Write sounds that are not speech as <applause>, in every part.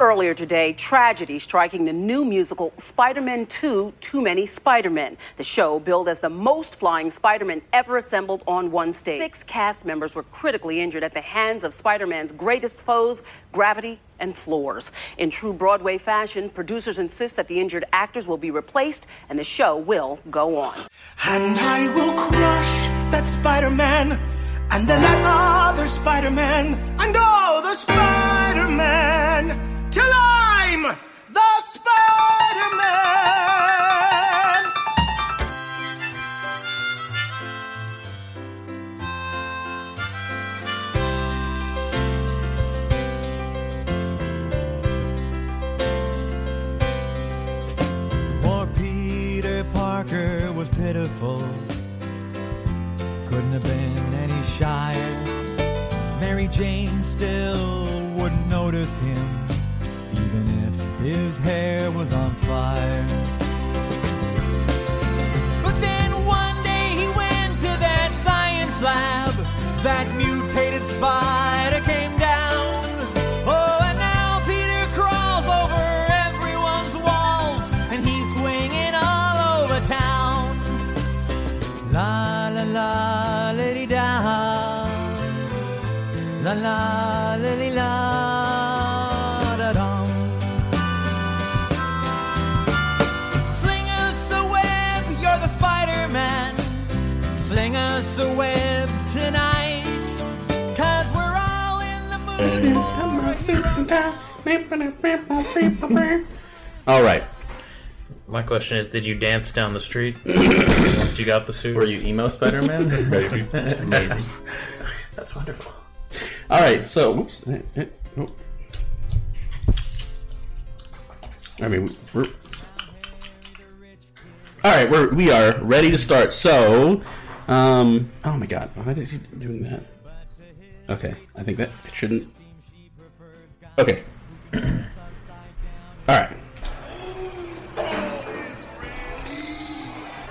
Earlier today, tragedy striking the new musical Spider Man 2 Too Many Spider Men. The show, billed as the most flying Spider Man ever assembled on one stage. Six cast members were critically injured at the hands of Spider Man's greatest foes, gravity and floors. In true Broadway fashion, producers insist that the injured actors will be replaced and the show will go on. And I will crush that Spider Man, and then that other Spider Man, and all the Spider Man, till I'm the Spider Man. Poor Peter Parker was pitiful. Couldn't have been. Jane still wouldn't notice him, even if his hair was on fire. But then one day he went to that science lab. That mutated spider Sling us a web tonight. Cause we're all in the mood for a. All right. My question is, did you dance down the street <coughs> once you got the suit? Were you emo Spider Man? <laughs> Maybe. <laughs> Maybe. That's wonderful. All right. So, whoops. eh, eh. I mean, we're. All right, we're we are ready to start. So, um, oh my God, why is he doing that? Okay, I think that it shouldn't. Okay. <clears throat> All right.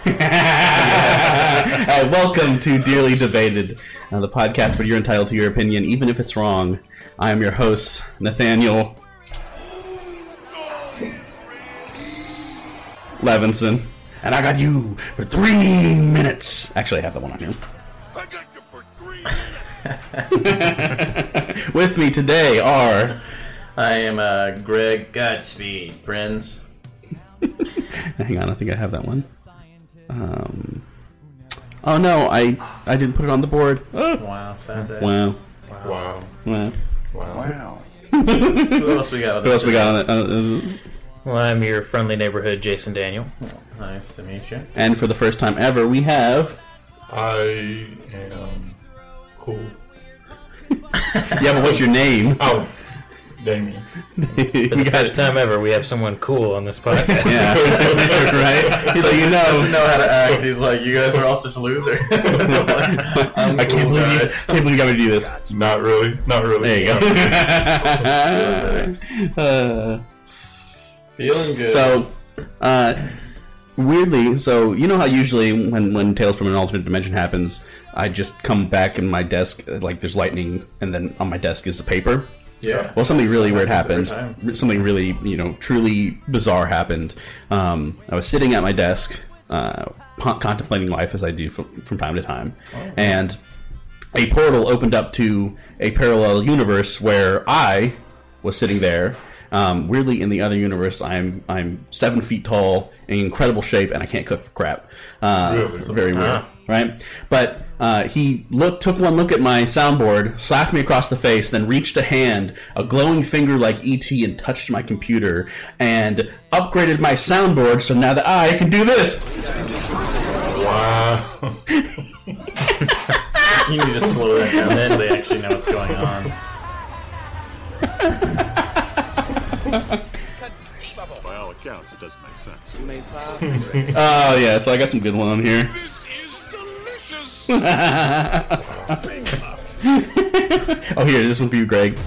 <laughs> uh, welcome to Dearly Debated, uh, the podcast where you're entitled to your opinion, even if it's wrong. I am your host, Nathanael Levinson, and I got you for three minutes. Actually, I have that one on here. <laughs> With me today are. I am uh, Greg Godspeed, friends. <laughs> Hang on, I think I have that one. Um, oh no, I I didn't put it on the board. Oh, Wow, sad day. wow, Wow. wow. Wow. Who else we got? on What else we got on it? Uh, uh, Well, I'm your friendly neighborhood Jason Daniel. Nice to meet you. and for the first time ever, we have. I am cool. <laughs> Yeah, but what's your name? <laughs> Oh, Damion. <laughs> For the first time ever, we have someone cool on this podcast. Yeah, right. So you know, Doesn't know how to act. He's like, you guys are all such losers. I'm I can't cool, believe you, guys. can't believe you got me to do this. Not really. Not really. There you go. uh, Feeling good. so, uh, weirdly, so you know how usually when when Tales from an Alternate Dimension happens, I just come back in my desk like there's lightning, and then on my desk is the paper. yeah. Well, something really weird happened. Something really, you know, truly bizarre happened. Um, I was sitting at my desk, uh, contemplating life as I do from, from time to time, and a portal opened up to a parallel universe where I was sitting there. Um, weirdly, in the other universe, I'm I'm seven feet tall, in incredible shape, and I can't cook for crap. Uh, Really? it's very weird, right? But uh, he looked, took one look at my soundboard, slapped me across the face, then reached a hand, a glowing finger like ET, and touched my computer and upgraded my soundboard. So now that I can do this. Wow. <laughs> You need to slow that down so they actually know what's going on. <laughs> By all accounts, it doesn't make sense. <laughs> Oh yeah, so I got some good one on here. <laughs> oh here, this one for you, Greg.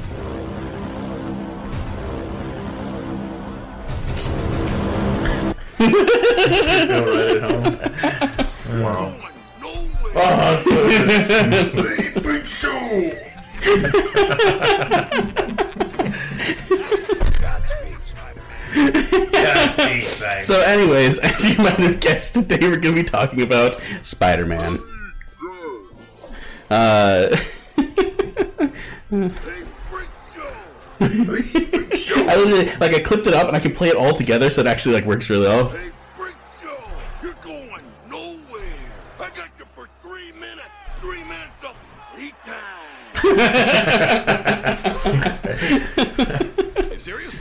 feel right at home. Wow. Oh, that's so <laughs> good. Think so. Godspeed, <laughs> babe. So, anyways, <laughs> as you might have guessed, today we're going to be talking about Spider-Man. Uh, <laughs> I literally, like I clipped it up and I can play it all together, so it actually like works really well. Hey, Freak Joe, you're going nowhere. I got you for three minutes. Three minutes of heat time. you serious?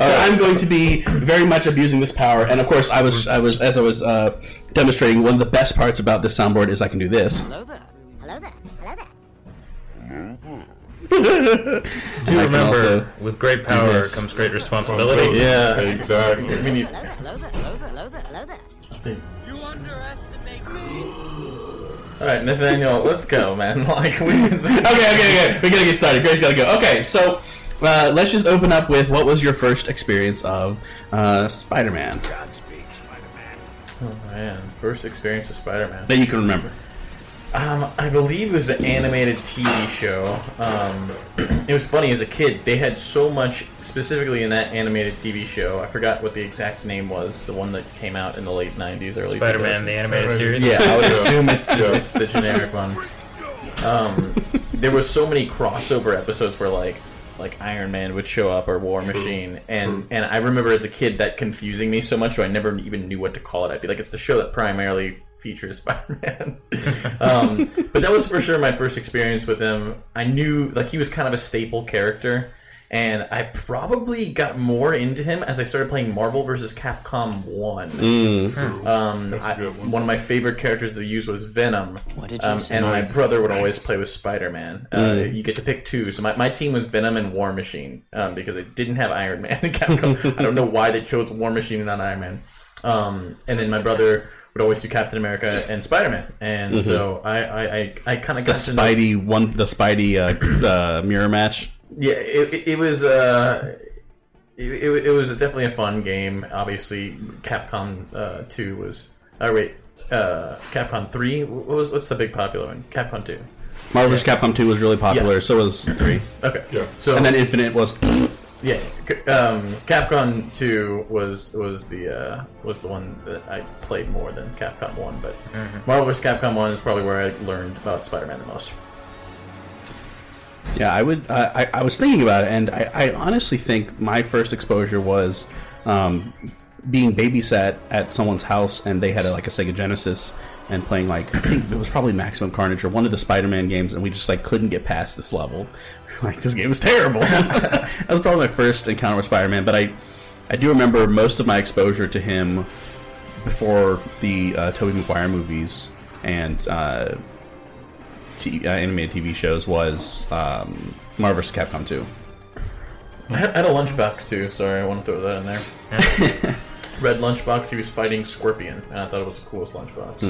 So I'm going to be very much abusing this power, and of course, I was, I was, as I was uh, demonstrating, one of the best parts about this soundboard is I can do this. Hello there. Hello there. Hello there. <laughs> Do I can remember, also with great power this. comes great responsibility. Yeah. Exactly. We need. Hello there. Hello there. Hello there. Hello there. Hello there. You underestimate me. All right, Nathanael, let's go, man. <laughs> Like we can. <laughs> okay, okay, okay. We gotta get started. Grace gotta go. Okay, so uh, let's just open up with what was your first experience of uh, Spider-Man Godspeed, Spider-Man. Oh man, first experience of Spider-Man. that you can remember? Um, I believe it was an animated TV show. Um, <clears throat> it was funny as a kid. They had so much specifically in that animated TV show. I forgot what the exact name was. The one that came out in the late '90s, early Spider-Man, 2000s. the animated series. Yeah, I would assume it's just it's the generic one. <laughs> Um, there was so many crossover episodes where like like Iron Man would show up or War Machine, and and I remember as a kid that confusing me so much, so I never even knew what to call it. I'd be like, it's the show that primarily features <laughs> Spider-Man. <laughs> um, but that was for sure my first experience with him. I knew like he was kind of a staple character. And I probably got more into him as I started playing Marvel vs. Capcom 1. Um, That's a I- one. one of my favorite characters to use was Venom. What did you Um, say? and my brother would always play with Spider Man. Uh, You get to pick two. So my, my team was Venom and War Machine um, because they didn't have Iron Man <laughs> in Capcom. I don't know why they chose War Machine and not Iron Man. Um, and then my brother would always do Captain America and Spider Man. And so I, I, I, I kind of The got to know. Spidey one, the Spidey uh, <clears throat> uh, mirror match. Yeah, it, it, it was. Uh, it, it, it was definitely a fun game. Obviously, Capcom uh, Two was. Oh wait, uh, Capcom Three. What was what's the big popular one? Capcom Two. Marvel vs. Capcom 2 was really popular. Yeah. So was three, Okay. Yeah. So and then Infinite was. yeah, um, Capcom Two was was the uh, was the one that I played more than Capcom One. But Marvel vs. Capcom One is probably where I learned about Spider-Man the most. Yeah, I would. Uh, I, I was thinking about it, and I, I honestly think my first exposure was um, being babysat at someone's house, and they had a, like a Sega Genesis, and playing like I think it was probably Maximum Carnage or one of the Spider-Man games, and we just like couldn't get past this level. <laughs> Like this game is terrible. <laughs> that was probably my first encounter with Spider-Man, but I I do remember most of my exposure to him before the uh, Tobey Maguire movies and uh, t- uh, animated TV shows was um, Marvel vs. Capcom 2. I had, I had a lunchbox too. Sorry, I want to throw that in there. <laughs> Red lunchbox. He was fighting Scorpion, and I thought it was the coolest lunchbox.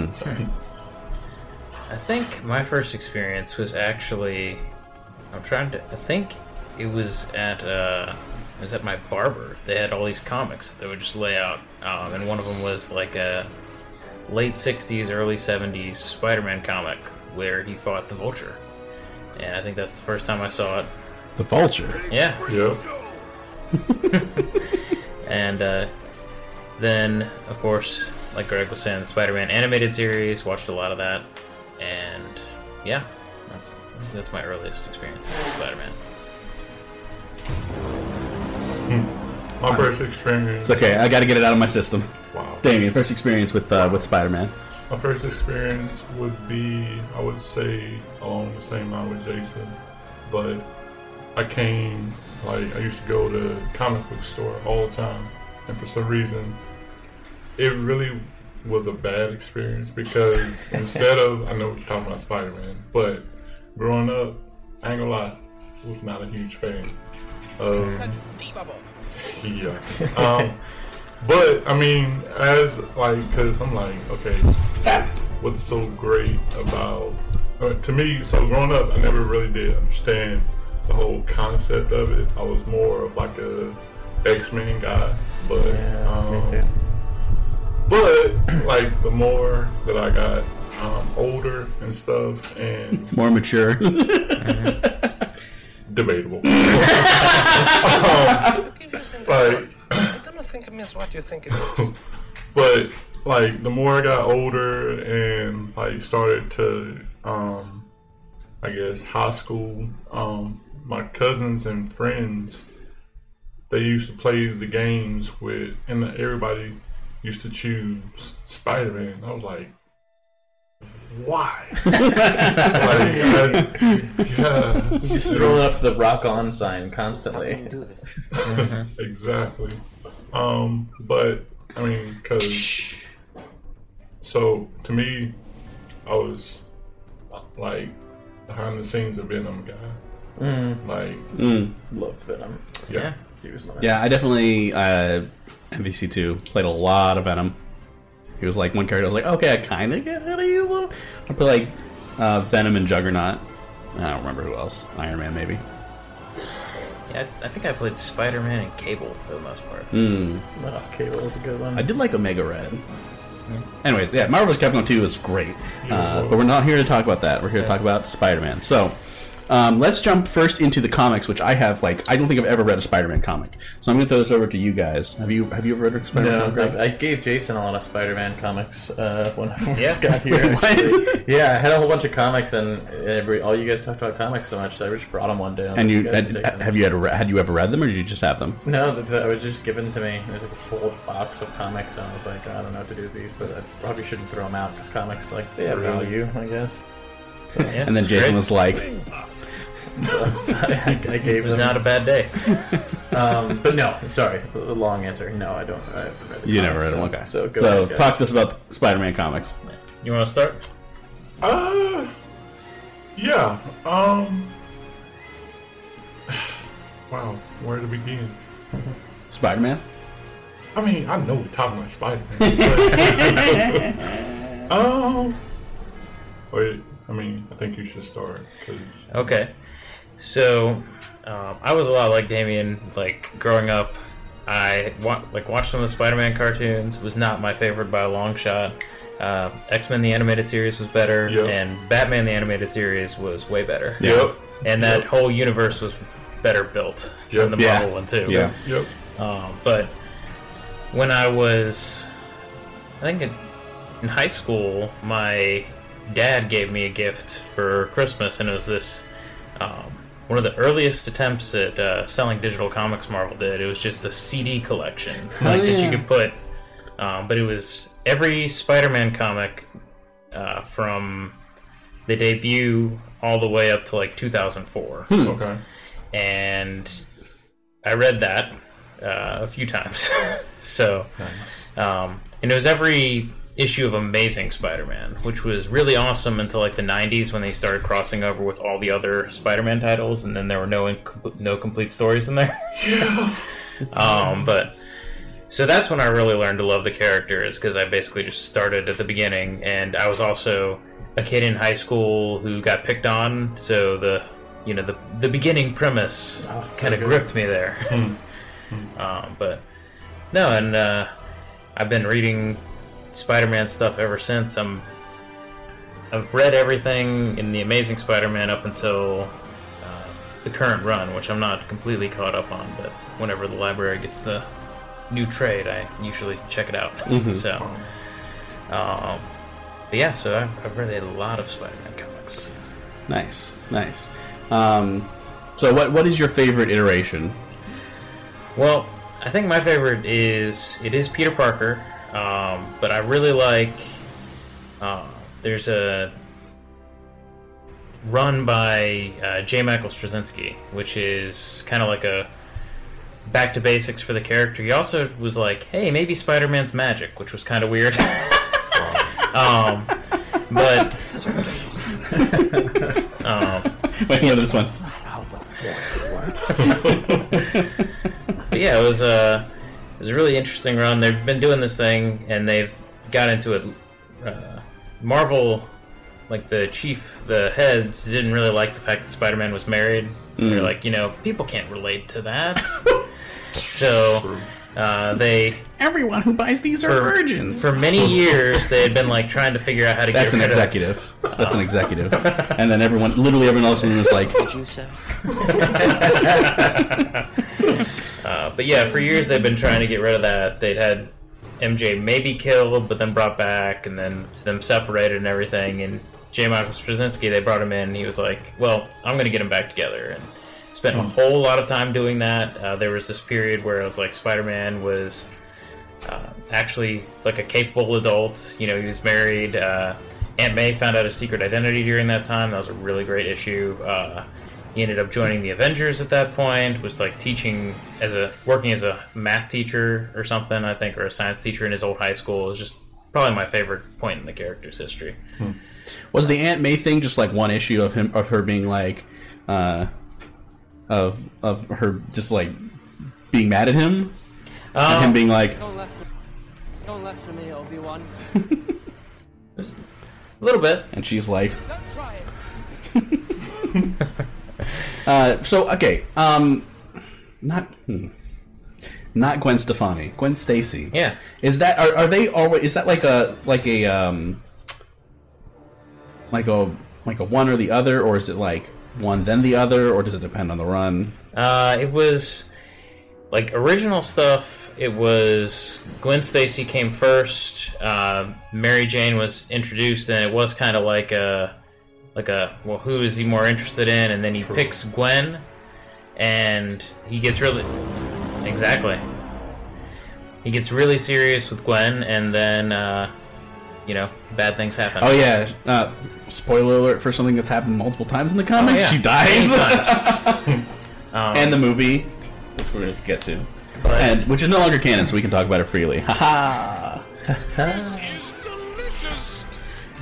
I think my first experience was actually. I'm trying to. I think it was at. Uh, it was at my barber. They had all these comics that would just lay out, um, and one of them was like a late '60s, early '70s Spider-Man comic where he fought the Vulture, and I think that's the first time I saw it. The Vulture. Yeah, Yep. <laughs> and uh, then of course, like Greg was saying, the Spider-Man animated series. Watched a lot of that, and yeah, that's that's my earliest experience with Spider-Man. My first experience. It's okay. I got to get it out of my system. Wow. Damion, first experience with uh, with Spider-Man. My first experience would be, I would say, along the same line with Jason, but I came like I used to go to comic book store all the time, and for some reason, it really was a bad experience because <laughs> instead of I know we're talking about Spider Man, but growing up, I ain't gonna lie, was not a huge fan. Of, yeah. Um, <laughs> but I mean, as like, cause I'm like, okay, what's so great about? Uh, to me, so growing up, I never really did understand the whole concept of it. I was more of like a X Men guy, but um, but <clears throat> like the more that I got um, older and stuff, and <laughs> More mature. <laughs> debatable. <laughs> um, like, I don't think it means what you think it is. <laughs> but like the more I got older and like started to, um, I guess high school, um, my cousins and friends, they used to play the games with, and everybody used to choose Spider Man. I was like, why? <laughs> like, I- yeah, Just throwing up the rock on sign constantly. <laughs> exactly. Um, but I mean, because so to me, I was like behind the scenes a Venom guy. Mm. Like, Mm. Loved Venom. yeah, He was my Yeah, I definitely uh, MVC2 played a lot of Venom. He was like one character. I was like, okay, I kind of get how to use him. I put like uh, Venom and Juggernaut. I don't remember who else. Iron Man maybe. Yeah, I, I think I played Spider Man and Cable for the most part. Hmm. Oh, Cable was a good one. I did like Omega Red. Anyways, yeah, Marvel's Capcom 2 is great. Uh, but we're not here to talk about that. We're here to talk about Spider Man. So, um, let's jump first into the comics, which I have, like, I don't think I've ever read a Spider Man comic. So I'm going to throw this over to you guys. Have you Have you ever read a Spider Man No, comic? Greg? I, I gave Jason a lot of Spider-Man comics uh, when I first Yeah? got here. <laughs> Wait, what? yeah, I had a whole bunch of comics, and every all you guys talked about comics so much, that I just brought them one day. I And like, you had, can take them. have you had, had you ever read them, or did you just have them? No, that, that was just given to me. There's this whole box of comics, and I was like, I don't know what to do with these, but I probably shouldn't throw them out because comics, like, they have value, I guess. So, <laughs> Yeah, And then Jason great. was like, so, so I, I It gave was them. not a bad day. <laughs> um, but no, sorry, the the long answer. No, I don't. I haven't read the "You never comics, read them, so- okay?" So, go so ahead, talk to us about Spider Man comics. You want to start? Uh, yeah. Um. <sighs> Wow, where to begin? Spider Man. I mean, I know we're talking about Spider Man. um. Wait, I mean, I think you should start because Okay. So, um, I was a lot like Damion. Like growing up, I wa- like watched some of the Spider-Man cartoons. Was not my favorite by a long shot. Uh, X-Men the animated series was better, Yep. and Batman the animated series was way better. Yep. And that Yep. whole universe was better built Yep. than the Yeah. Marvel one too. Yeah. Yep. Um, but when I was, I think in, in high school, my dad gave me a gift for Christmas, and it was this um, one of the earliest attempts at uh, selling digital comics Marvel did. It was just a CD collection, <laughs> like that yeah. you could put, um, but it was every Spider-Man comic uh, from the debut all the way up to like 2004 Okay. and I read that uh, a few times. <laughs> so, um, and it was every issue of Amazing Spider-Man, which was really awesome until like the '90s when they started crossing over with all the other Spider-Man titles, and then there were no incom- no complete stories in there. <laughs> um, but so that's when I really learned to love the characters because I basically just started at the beginning, and I was also a kid in high school who got picked on, so the you know the the beginning premise Oh, kind of good. gripped me there. <laughs> um, but no, and uh, I've been reading Spider-Man stuff ever since. I'm I've read everything in the Amazing Spider-Man up until uh, the current run, which I'm not completely caught up on. But whenever the library gets the new trade, I usually check it out. <laughs> So, um, but yeah, so I've, I've read a lot of Spider-Man comics. Nice, nice. Um, so what what is your favorite iteration? Well, I think my favorite is it is Peter Parker, um, but I really like. Uh, there's a run by uh, J. Michael Straczynski, which is kind of like a back to basics for the character. He also was like, "Hey, maybe Spider-Man's magic," which was kind of weird. <laughs> um, but um, Wait, no, this one's. <laughs> but yeah, it was a it was a really interesting run. They've been doing this thing, and they've got into it. Uh, Marvel, like the chief, the heads didn't really like the fact that Spider-Man was married. They're Mm. like, you know, people can't relate to that. <laughs> so uh, they Everyone who buys these are for, virgins. For many years, they had been like trying to figure out how to That's get an rid of- executive. That's an executive. <laughs> And then everyone, literally everyone else in the room was like, Did you say? <laughs> Uh, but yeah, for years they've been trying to get rid of that. They'd had MJ maybe killed, but then brought back, and then them separated and everything. And J. Michael Straczynski, they brought him in. And he was like, "Well, I'm going to get him back together." And spent a whole lot of time doing that. Uh, there was this period where it was like Spider-Man was uh, actually like a capable adult. You know, he was married. Uh, Aunt May found out his secret identity during that time. That was a really great issue. Uh, he ended up joining the Avengers at that point. Was like teaching as a working as a math teacher or something, I think, or a science teacher in his old high school. It was just probably my favorite point in the character's history. was the Aunt May thing just like one issue of him of her being like, uh, of of her just like being mad at him, and Um, him being like, Don't lecture, don't lecture me, Obi Wan. A little bit. and she's like, Don't try it. <laughs> uh, so okay, um, not. Hmm. Not Gwen Stefani, Gwen Stacy. Yeah. Is that are, are they always? Is that like a like a um like a like a one or the other, or is it like one then the other, or does it depend on the run? Uh, it was like original stuff. It was Gwen Stacy came first. Uh, Mary Jane was introduced, and it was kind of like a like a well, who is he more interested in? And then he picks Gwen, and he gets really exactly. He gets really serious with Gwen, and then uh, you know bad things happen. Oh yeah, uh, spoiler alert for something that's happened multiple times in the comics. Oh, yeah. She dies, <laughs> Um, and the movie, which we're gonna get to, But- and which is no longer canon, so we can talk about it freely. Ha <laughs>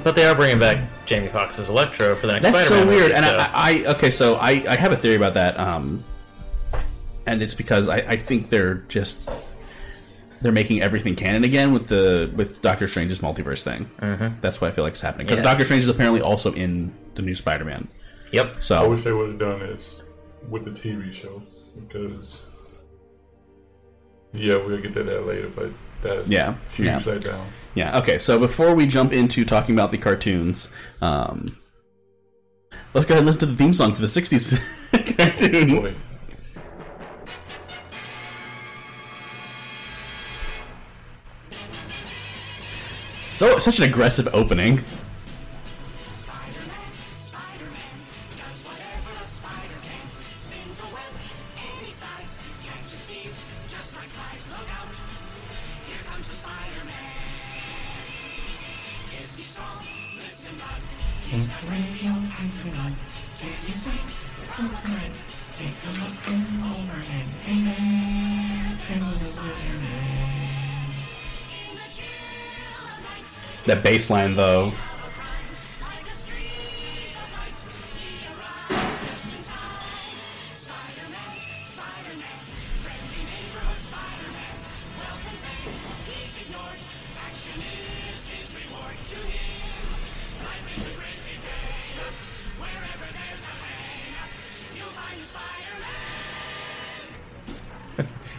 But they are bringing back Jamie Foxx's Electro for the next. That's Spider-Man so weird. movie, and so- I, I okay, so I, I have a theory about that. Um, and it's because I, I think they're just they're making everything canon again with the with Doctor Strange's multiverse thing. Mhm. That's what I feel like is happening because Yeah. Doctor Strange is apparently also in the new Spider-Man. Yep. So I wish they would have done this with the TV show because, yeah, we'll get to that later. But that's Yeah, huge yeah. letdown. yeah, okay. So before we jump into talking about the cartoons, um, let's go ahead and listen to the theme song for the '60s <laughs> cartoon. Boy, So such an aggressive opening. That bass line though.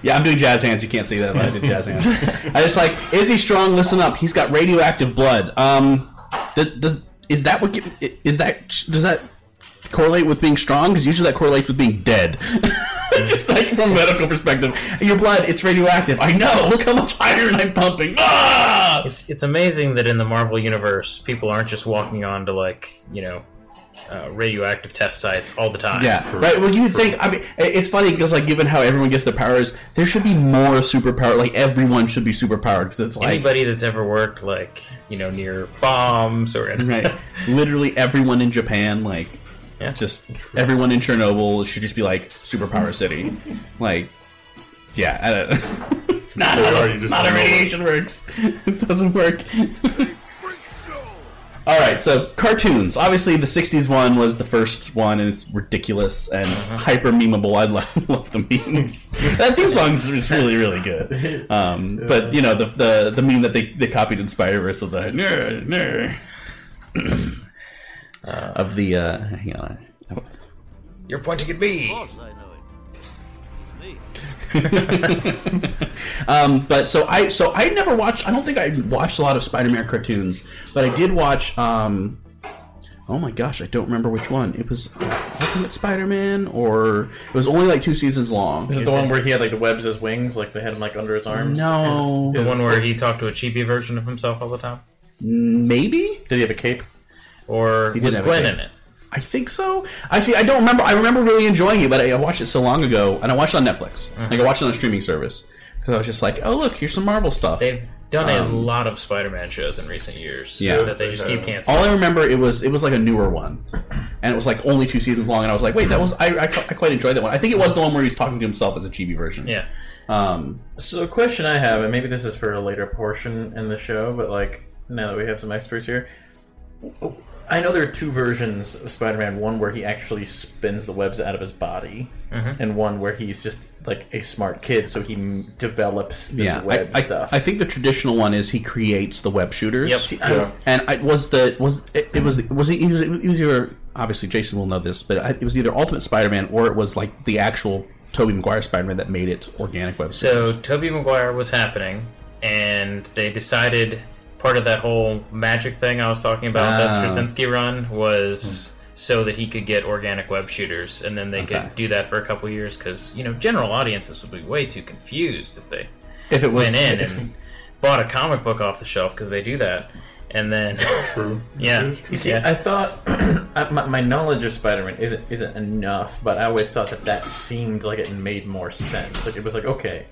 Yeah, I'm doing jazz hands. You can't see that, but I did jazz hands. <laughs> I just like, is he strong? Listen up. He's got radioactive blood. Um, does, does is that what? Is that does that correlate with being strong? Because usually that correlates with being dead. <laughs> just like from a medical perspective, your blood it's radioactive. I know. Look how much iron I'm pumping. Ah! It's it's amazing that in the Marvel universe, people aren't just walking on to like you know uh, radioactive test sites all the time. Yeah, right. Well, you would think. I mean, it's funny because, like, given how everyone gets their powers, there should be more superpower. Like, everyone should be superpowered because it's like Anybody that's ever worked like you know near bombs or right. <laughs> Literally everyone in Japan, like, Yeah. just everyone in Chernobyl should just be like superpower city. <laughs> like, yeah, I don't, <laughs> it's not They how, it's not how radiation works. it doesn't work. All right, so cartoons. Obviously, the '60s one was the first one, and it's ridiculous and hyper memeable. I love, <laughs> love the memes. <laughs> that theme song is is really, really good. <laughs> Um, But you know, the, the the meme that they, they copied in Spider Verse of the "Ner, ner," <clears throat> uh, of the uh, hang on. You're pointing at me. <laughs> um, but so I so I never watched. I don't think I watched a lot of Spider-Man cartoons, but I did watch. Um, oh my gosh, I don't remember which one. It was Ultimate Spider-Man, or it was only like two seasons long. Is it the one where he had like the webs as wings, like they had him like under his arms? No. The one where he talked to a chibi version of himself all the time? Maybe. Did he have a cape? Or He did was have a Gwen cape. in it? I think so. I see. I don't remember. I remember really enjoying it, but I, I watched it so long ago, and I watched it on Netflix. Mhm. Like I watched it on a streaming service because I was just like, "Oh, look, here's some Marvel stuff." They've done a Um, lot of Spider-Man shows in recent years. Yeah. that they just keep canceling. All I remember it was it was like a newer one, and it was like only two seasons long. And I was like, wait, that was I, I, I quite enjoyed that one. I think it was the one where he's talking to himself as a chibi version. Yeah. Um, So, a question I have, and maybe this is for a later portion in the show, but like now that we have some experts here, I know there are two versions of Spider-Man. One where he actually spins the webs out of his body, Mhm. and one where he's just like a smart kid, so he m- develops this yeah, web I, I, stuff. I think the traditional one is he creates the web shooters. Yep. See, I- Yeah. And I was the was it, it was was he, he was it was either obviously Jason will know this, but I- it was either Ultimate Spider-Man or it was like the actual Tobey Maguire Spider-Man that made it organic web. So Tobey Maguire was happening, and they decided part of that whole magic thing I was talking about, Ah. that Straczynski run, was so that he could get organic web shooters, and then they Okay. could do that for a couple of years because you know general audiences would be way too confused if they If it was- went in and <laughs> bought a comic book off the shelf because they do that, and then true, <laughs> yeah, You see, yeah. I thought <clears throat> my, my knowledge of Spider-Man isn't isn't enough, but I always thought that that seemed like it made more sense. Like it was like okay,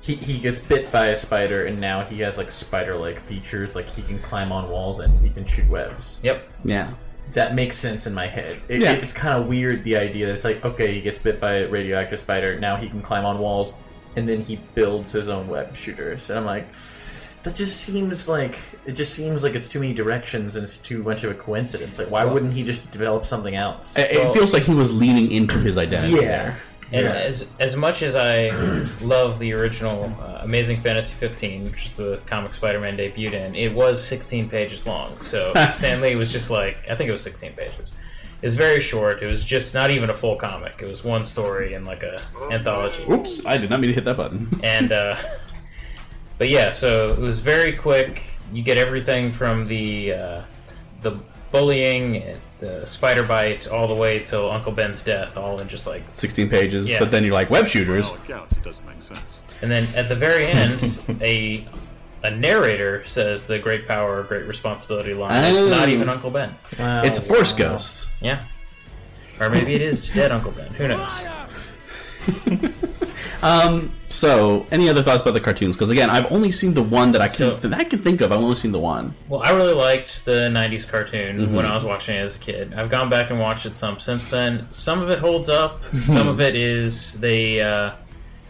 he he gets bit by a spider, and now he has like spider-like features, like he can climb on walls and he can shoot webs. Yep. Yeah. That makes sense in my head. It, Yeah. it's kind of weird the idea that it's like okay, he gets bit by a radioactive spider, now he can climb on walls, and then he builds his own web shooters, and I'm like. That just seems like it just seems like it's too many directions and it's too much of a coincidence. Like, why Well- wouldn't he just develop something else? It, it feels like he was leaning into his identity. Yeah. there. And Yeah. as as much as I <clears throat> love the original uh, Amazing Fantasy 15, which is the comic Spider-Man debuted in, it was 16 pages long. So <laughs> Stan Lee was just like, I think it was 16 pages. It was very short. It was just not even a full comic. It was one story in like a anthology. Oops, I did not mean to hit that button. <laughs> And uh, but yeah, so it was very quick. You get everything from the uh, the bullying, the spider bite, all the way till Uncle Ben's death, all in just like 16 pages, Yeah. but then you're like web shooters. accounts, it doesn't make sense. And then at the very end, <laughs> a a narrator says the great power, great responsibility line. It's not Oh. even Uncle Ben. It's a Force Ghost. Yeah. Or maybe it is dead Uncle Ben. Who knows? <laughs> Um. So, any other thoughts about the cartoons? Because again, I've only seen the one that I can that I can think of. I've only seen the one. Well, I really liked the '90s cartoon Mhm. when I was watching it as a kid. I've gone back and watched it some since then. Some of it holds up. Some of it is they uh,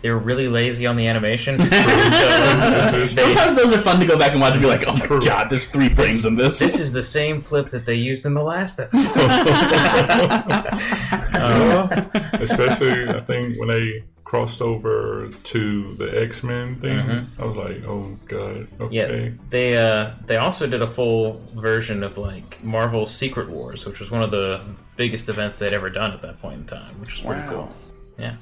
they're really lazy on the animation. <laughs> So they- Sometimes those are fun to go back and watch and be like, "Oh my god, there's three frames in this." This is the same flip that they used in the last <laughs> episode. <laughs> Especially, I think when they crossed over to the X Men thing, Mhm. I was like, "Oh God, okay. Yeah, they uh, they also did a full version of like Marvel's Secret Wars, which was one of the biggest events they'd ever done at that point in time, which was pretty Wow. cool. Yeah,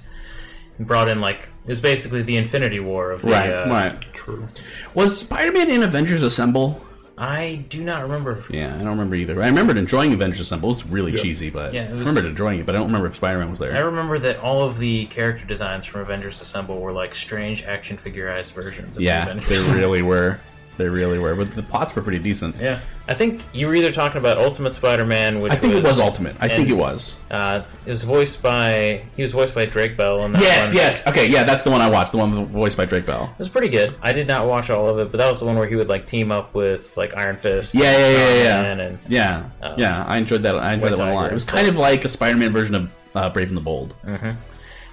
and brought in like it was basically the Infinity War of the right, uh, right. True. Was Spider-Man in Avengers Assemble? I do not remember. Yeah, I don't remember either. I remembered enjoying Avengers Assemble. It's really Yeah. cheesy, but Yeah, it I was- remembered enjoying it. But I don't remember if Spider-Man was there. I remember that all of the character designs from Avengers Assemble were like strange action figurized versions. of the yeah, Avengers. they really were. <laughs> They really were. But the plots were pretty decent. Yeah, I think you were either talking about Ultimate Spider-Man, which I think it was Ultimate. I think it was. Uh, it was voiced by he was voiced by Drake Bell in that Yes, one. yes. Okay, yeah, that's the one I watched. The one voiced by Drake Bell. It was pretty good. I did not watch all of it, but that was the one where he would like team up with like Iron Fist. Yeah, yeah, yeah, yeah. Spider-Man, And, Yeah, um, yeah. I enjoyed that. I enjoyed White that one a lot. It was and kind of like a Spider-Man version of uh, Brave and the Bold. hmm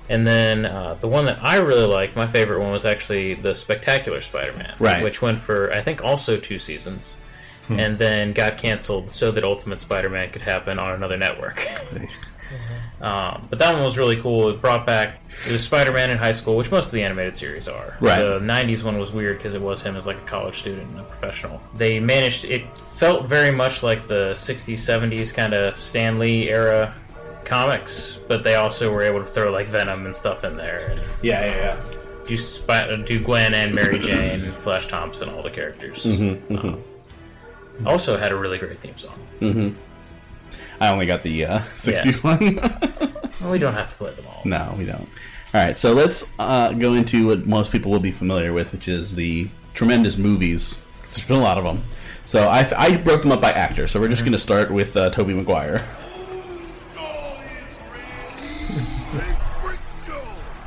And then uh, the one that I really liked, my favorite one was actually the Spectacular Spider-Man, Right. Which went for I think also two seasons, and then got canceled so that Ultimate Spider-Man could happen on another network. <laughs> <laughs> um, but that one was really cool. It brought back it was Spider-Man in high school, which most of the animated series are. Right. The '90s one was weird because it was him as like a college student and a professional. They managed. It felt very much like the '60s, '70s kind of Stan Lee era comics, but they also were able to throw like Venom and stuff in there. And Yeah, yeah, yeah. do Spi- do Gwen and Mary Jane, <coughs> Flash Thompson, all the characters. Mhm, mhm. Um, also had a really great theme song. hmm I only got the uh, <laughs> 60s one. <laughs> Well, we don't have to play them all. No, we don't. All right, so let's uh, go into what most people will be familiar with, which is the tremendous movies. There's been a lot of them. So I, I broke them up by actor. So we're just going to start with uh, Tobey Maguire. <laughs>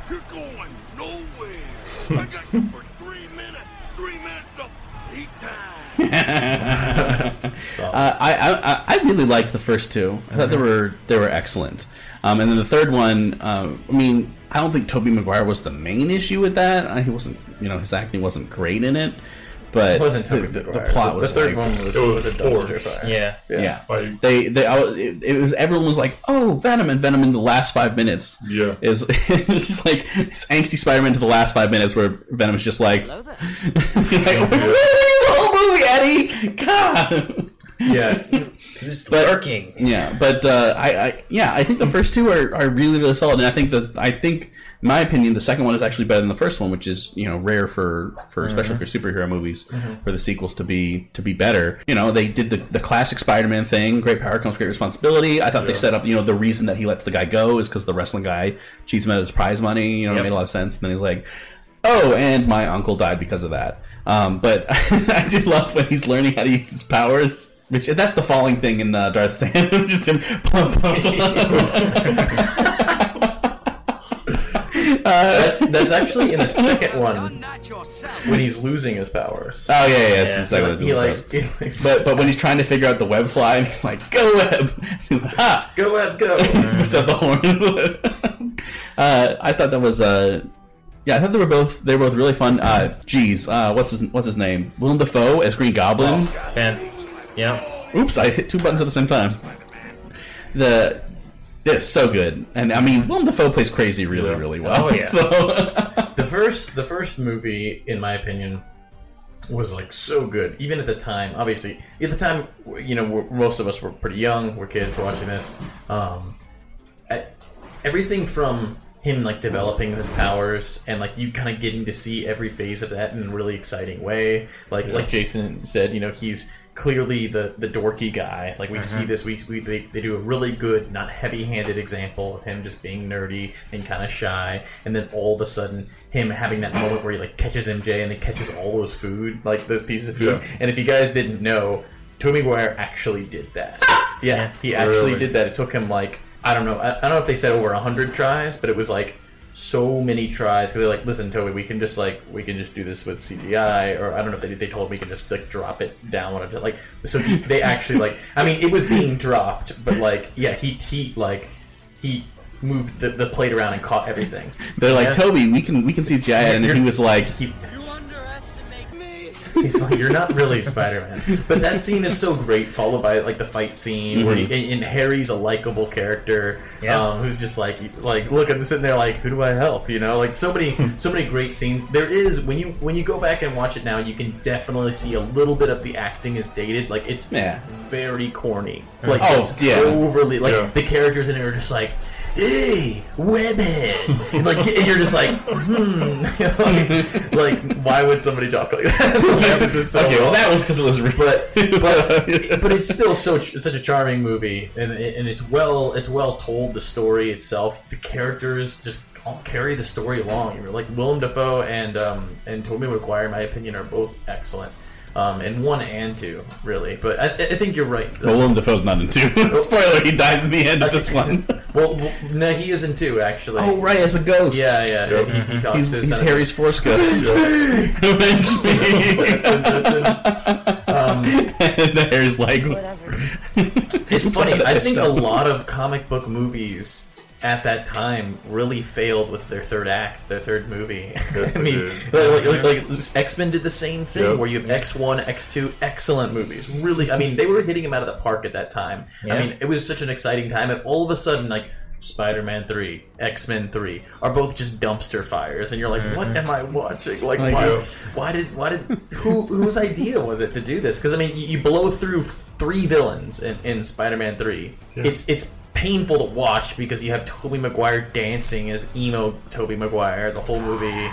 You're going nowhere. I got you for three minutes. Three minutes of heat time. uh, I, I I really liked the first two. I thought they were they were excellent. Um, and then the third one, uh, I mean, I don't think Tobey Maguire was the main issue with that. Uh, he wasn't, you know, his acting wasn't great in it. But It wasn't the, Tobey the, Maguire. plot The was third like- one was- It was was a dumpster fire. Yeah. yeah. Yeah. they they I, was- it, it was everyone was like, oh, Venom and Venom in the last five minutes. Yeah, is <laughs> it's like it's angsty Spider-Man to the last five minutes where Venom is just like, <laughs> He's like, "Where the whole movie, Eddie? God. Yeah, <laughs> just but, lurking. Yeah, but uh, I, I, yeah, I think the first two are, are really really solid, and I think that I think, in my opinion, the second one is actually better than the first one, which is you know rare for for especially Mhm. for superhero movies Mhm. for the sequels to be to be better. You know, they did the the classic Spider-Man thing: great power comes great responsibility. I thought they set up you know the reason that he lets the guy go is because the wrestling guy cheats him out of his prize money. You know, it Yep. made a lot of sense. And then he's like. Oh, and my uncle died because of that. Um, but <laughs> I do love when he's learning how to use his powers. Which that's the falling thing in uh, Darth Stand. <laughs> Just him. <laughs> that's that's actually in the <laughs> second one when he's losing his powers. Oh yeah, yeah, it's the second one. He like, he like but but when he's trying to figure out the web fly, and he's like, "Go web!" He's <laughs> like, ha! Go web, go! <laughs> Set the horns. uh, I thought that was uh, yeah, I thought they were both they were both really fun. Uh, geez, uh, what's his what's his name? Willem Dafoe as Green Goblin. Fan- yeah. Oops, I hit two buttons at the same time. The it's so good, and I mean Willem Dafoe plays crazy really really well. Oh, yeah. <laughs> So the first the first movie, in my opinion, was like so good. Even at the time, obviously, at the time, you know, we're, most of us were pretty young. We're kids watching this. Um, I- everything from him like developing his powers and like you kind of getting to see every phase of that in a really exciting way. Like Yeah. like Jason said, you know, he's clearly the the dorky guy. Like we see Mhm. this, we, we they, they do a really good, not heavy-handed example of him just being nerdy and kind of shy, and then all of a sudden him having that moment where he like catches MJ and then catches all those food, like those pieces of food. Yeah. And if you guys didn't know, Tobey Maguire actually did that. <laughs> Yeah, he actually Really? did that. It took him like I don't know. I, I don't know if they said over hundred tries, but it was like so many tries. Because they're like, listen, Tobey, we can just like we can just do this with CGI, or I don't know if they they told me we can just like drop it down the- like. So he, they actually like. I mean, it was being dropped, but like yeah, he he like he moved the, the plate around and caught everything. they're like Yeah. Tobey, we can we can see Jay, and he was like, he, He's like, you're not really Spider-Man. But that scene is so great, followed by like the fight scene where Mhm. he, and, and Harry's a likable character, Yeah. um, who's just like, like looking, sitting there, like, who do I help? You know, like so many, so many great scenes. There is when you when you go back and watch it now, you can definitely see a little bit of the acting is dated. Like it's Yeah. very corny. Like Oh, it's yeah. overly like Yeah. the characters in it are just like. Hey, webhead! And, like, and you're just like, hmm. like, <laughs> like, why would somebody talk like that? <laughs> like, this is so okay, well that was because it was real. but <laughs> but, but it's still so such a charming movie, and and it's well it's well told. The story itself, the characters just all carry the story along. Like Willem Dafoe and um and Tobey Maguire, in my opinion, are both excellent. Um, and one and two, really. But I, I think you're right. Well, Willem Dafoe's not in two. <laughs> Spoiler: he dies in the end of this one. <laughs> Well, well, no, he is in two actually. Oh, right, as a ghost. Yeah, yeah. Yep. He, he talks He's, to his he's senator. Harry's force ghost. Avenge me. Um, and Harry's like, <laughs> It's funny. I think a lot of comic book movies at that time really failed with their third act, their third movie. Yes, <laughs> I mean, did. like, like, like X Men did the same thing, Yep. where you have X One, X Two, excellent movies. Really, I mean, they were hitting them out of the park at that time. Yeah. I mean, it was such an exciting time, and all of a sudden, like. Spider Man 3, X Men 3 are both just dumpster fires, and you're like, what mm-hmm. am I watching? Like, Like, why, why did, why did, who, whose idea was it to do this? Because, I mean, you blow through three villains in, in Spider Man 3. Yeah. It's, it's painful to watch because you have Tobey Maguire dancing as emo Tobey Maguire the whole movie.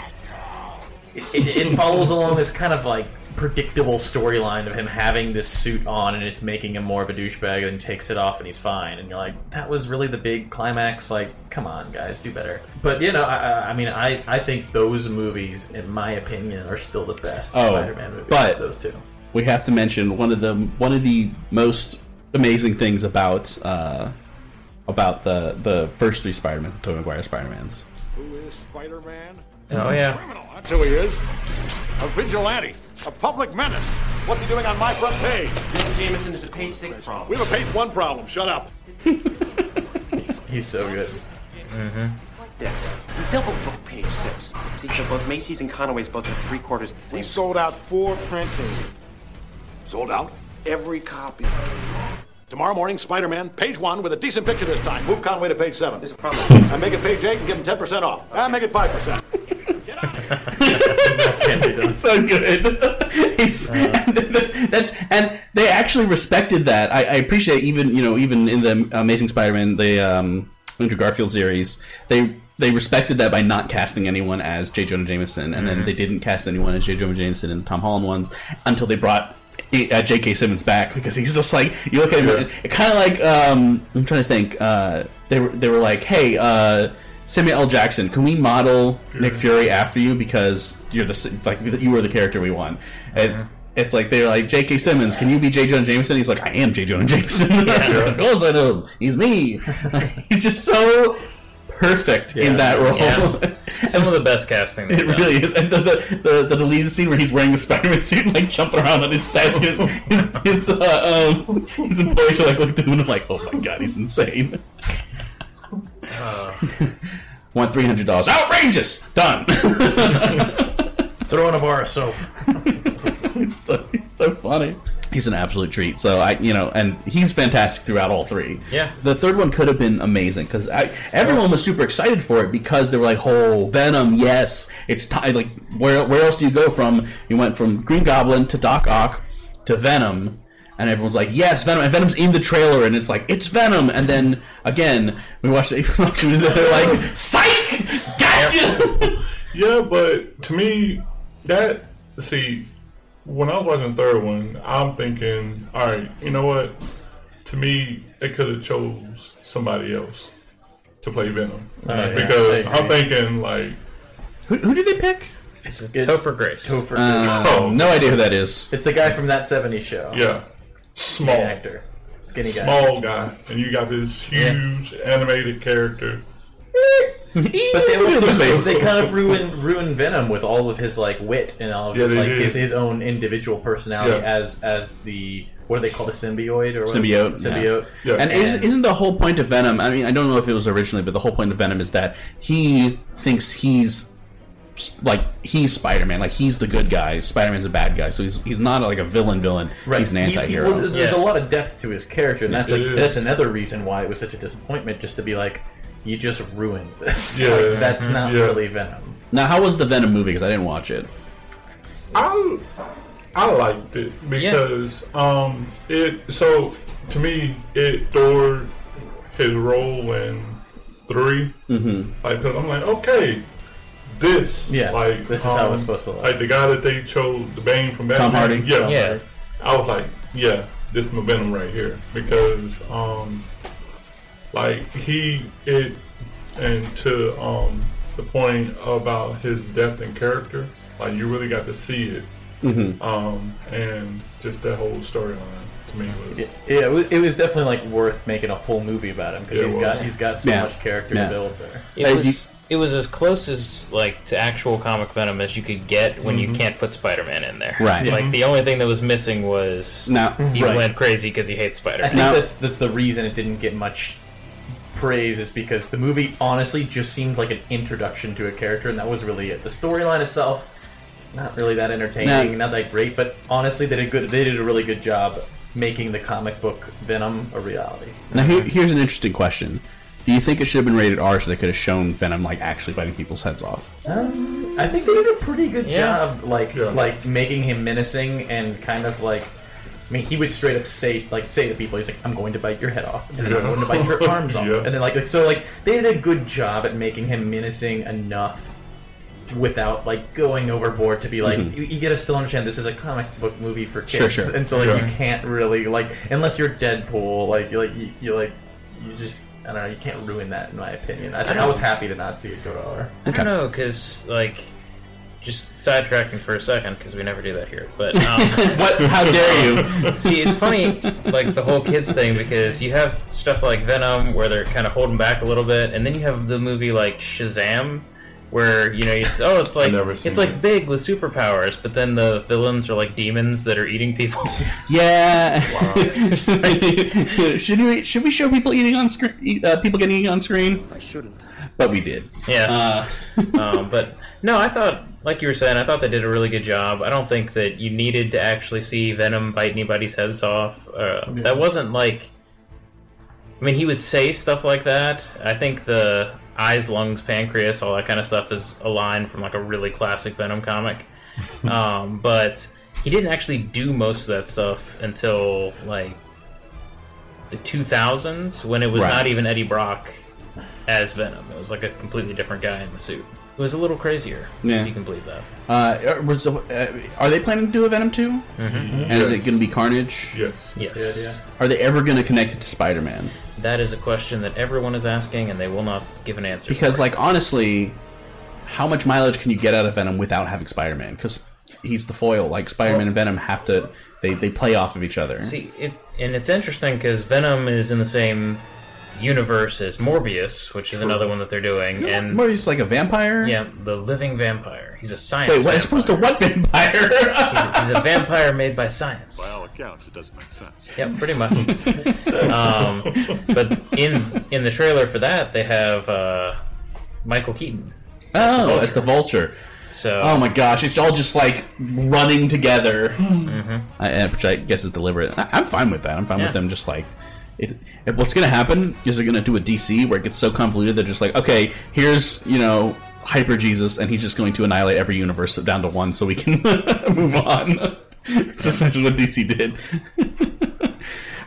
It, it, it follows along this kind of like predictable storyline of him having this suit on and it's making him more of a douchebag and he takes it off and he's fine and you're like that was really the big climax like come on guys do better but you know I, I- I mean I, I think those movies in my opinion are still the best Oh, Spider-Man movies but- those two we have to mention one of the one of the most amazing things about uh, about the the first three Spider-Man, the Tobey Maguire Spider-Mans. Who is Spider-Man? Oh yeah. That's who he is. A vigilante. A public menace. What's he doing on my front page? Mr. Jameson this is page six problem. We have a page one problem. Shut up. he's, he's so good Mm-hmm. This. We double book page six. See, so both Macy's and Conaway's both have three quarters of the same. We sold out four printings. Sold out? Every copy. Tomorrow morning, Spider-Man, page one with a decent picture this time. Move Conway to page seven. There's a problem. I make it page eight and give him ten percent off. I make it five percent. <laughs> so good. He's, that's and they actually respected that. I, I appreciate even you know even in the Amazing Spider-Man the um, Andrew Garfield series they they respected that by not casting anyone as J. Jonah Jameson, and then Mhm. they didn't cast anyone as J. Jonah Jameson in the Tom Holland ones until they brought. Uh, J.K. Simmons back because he's just like you look at him, it, kind of like um, I'm trying to think. Uh, they were they were like, hey, uh, Samuel L. Jackson, can we model Nick Fury after you because you're the like you were the character we want? And it's like they're like J.K. Simmons, can you be J. Jonah Jameson? He's like, I am J. Jonah <laughs> Jameson. of course I know. He's me. <laughs> <laughs> he's just so perfect in that role. Yeah. <laughs> Some of the best casting. It really is, and the the, the the deleted scene where he's wearing the Spider-Man suit, like jumping around on his desk, <laughs> his his his, uh, um, his employees are like looking at him and like, oh my god, he's insane. Want three hundred dollars? Outrageous! Done. <laughs> Throw in a bar of soap. it's so it's so funny. He's an absolute treat. So I, you know, and he's fantastic throughout all three. Yeah. The third one could have been amazing because everyone was super excited for it because they were like, "Oh, Venom! Yes, it's time." Like, where where else do you go from? You went from Green Goblin to Doc Ock to Venom, and everyone's like, "Yes, Venom!" And Venom's in the trailer, and it's like, "It's Venom!" And then again, we watched it. <laughs> They're like, "Psych! Gotcha!" Yeah, but to me, that see, when I was watching the third one, I'm thinking, all right, you know what? To me, they could have chose somebody else to play Venom Oh, yeah, because I I'm thinking like, who, who did they pick? It's, Topher Grace. Topher Uh, Grace. no idea who that is. It's the guy from that '70s show. yeah, small Main actor, skinny guy. small guy, and you got this huge animated character. <laughs> But they also Face. they kind of ruin ruin Venom with all of his like wit and all of Yeah, his they like his, his own individual personality Yeah. as as the what do they call the symbiote or what? symbiote. symbiote yeah. And, is, isn't the whole point of Venom? I mean, I don't know if it was originally, but the whole point of Venom is that he thinks he's like he's Spider-Man, like he's the good guy. Spider-Man's a bad guy, so he's he's not like a villain villain. Right. He's an he- anti-hero. well, there's a lot of depth to his character, and that's It like, is. that's another reason why it was such a disappointment. Just to be like, you just ruined this. <laughs> Yeah. Like, that's Mhm. not Yeah. really Venom. now, how was the Venom movie? Because I didn't watch it. I I liked it because um it so to me it stored his role in 3 Mm-hmm. like because I'm like okay this Yeah, like this is how it's supposed to look. like the guy that they chose the Bane from Batman Tom Hardy? yeah Yeah. I was like yeah this momentum right here because um like he it and to um the point about his depth and character like you really got to see it Mm-hmm. um, and just that whole storyline to me was Yeah, it was, it was definitely like worth making a full movie about him because Yeah, it he's was. got he's got so Yeah. much character Yeah. to build there. It was it was as close as like to actual comic Venom as you could get when you can't put Spider-Man in there. Right. Like the only thing that was missing was Now, he Right. went crazy because he hates Spider-Man. I think Now- that's that's the reason it didn't get much praise is because the movie honestly just seemed like an introduction to a character, and that was really it. The storyline itself, not really that entertaining, Now- not that great, but honestly, they did good. They did a really good job making the comic book Venom a reality. Now here, here's an interesting question: Do you think it should have been rated R so they could have shown Venom like actually biting people's heads off? Um, I think they did a pretty good Yeah. job, like like making him menacing and kind of like. I mean, he would straight up say, like, say to people, he's like, "I'm going to bite your head off, and then I'm going to bite your <laughs> arms off," Yeah. and then like, like, so like, they did a good job at making him menacing enough without like going overboard to be like, Mhm. you, you gotta still understand this is a comic book movie for kids, Sure, sure. and so like, Yeah. you can't really like, unless you're Deadpool, like, you like, you, you like, you just, I don't know, you can't ruin that in my opinion. I, think I was happy to not see it go to R. I don't know, because like, just sidetracking for a second because we never do that here. But <laughs> um, What? How dare you? <laughs> See, it's funny, like the whole kids thing, because you have stuff like Venom where they're kind of holding back a little bit, and then you have the movie like Shazam, where you know it's oh it's <laughs> like it's like big with superpowers, but then the villains are like demons that are eating people. Yeah. should we should we show people eating on screen? Uh, people getting eaten on screen? I shouldn't. But we did. Yeah. um, but no, I thought, like you were saying, I thought they did a really good job. I don't think that you needed to actually see Venom bite anybody's heads off. Uh, That wasn't like. I mean, he would say stuff like that. I think the eyes, lungs, pancreas, all that kind of stuff is a line from like a really classic Venom comic. <laughs> um, but he didn't actually do most of that stuff until like the 2000s when it was Right. not even Eddie Brock as Venom. It was like a completely different guy in the suit. It was a little crazier, Yeah. if you can believe that. Uh, was the- uh, are they planning to do a Venom 2? Mhm. And is it going to be Carnage? Yes. Yes. Are they ever going to connect it to Spider Man? That is a question that everyone is asking, and they will not give an answer. Because, for it. like, honestly, how much mileage can you get out of Venom without having Spider Man? Because he's the foil. Like, Spider Man and Venom have to. They, they play off of each other. See, it, and it's interesting because Venom is in the same universe as Morbius, which is True. another one that they're doing, and Morbius like a vampire? yeah, the living vampire. He's a science. Wait, what, vampire. opposed to what vampire? he's, he's a vampire made by science. By all accounts, it doesn't make sense. Yep, pretty much. um, but in in the trailer for that, they have uh, Michael Keaton. Oh, it's the vulture. So, oh my gosh, it's all just like running together, Mhm. I, which I guess is deliberate. I, I'm fine with that. I'm fine Yeah. with them just like. If, what's going to happen is they're going to do a DC where it gets so convoluted they're just like, okay, here's you know Hyper Jesus, and he's just going to annihilate every universe down to one, so we can <laughs> move on. it's essentially what DC did. <laughs>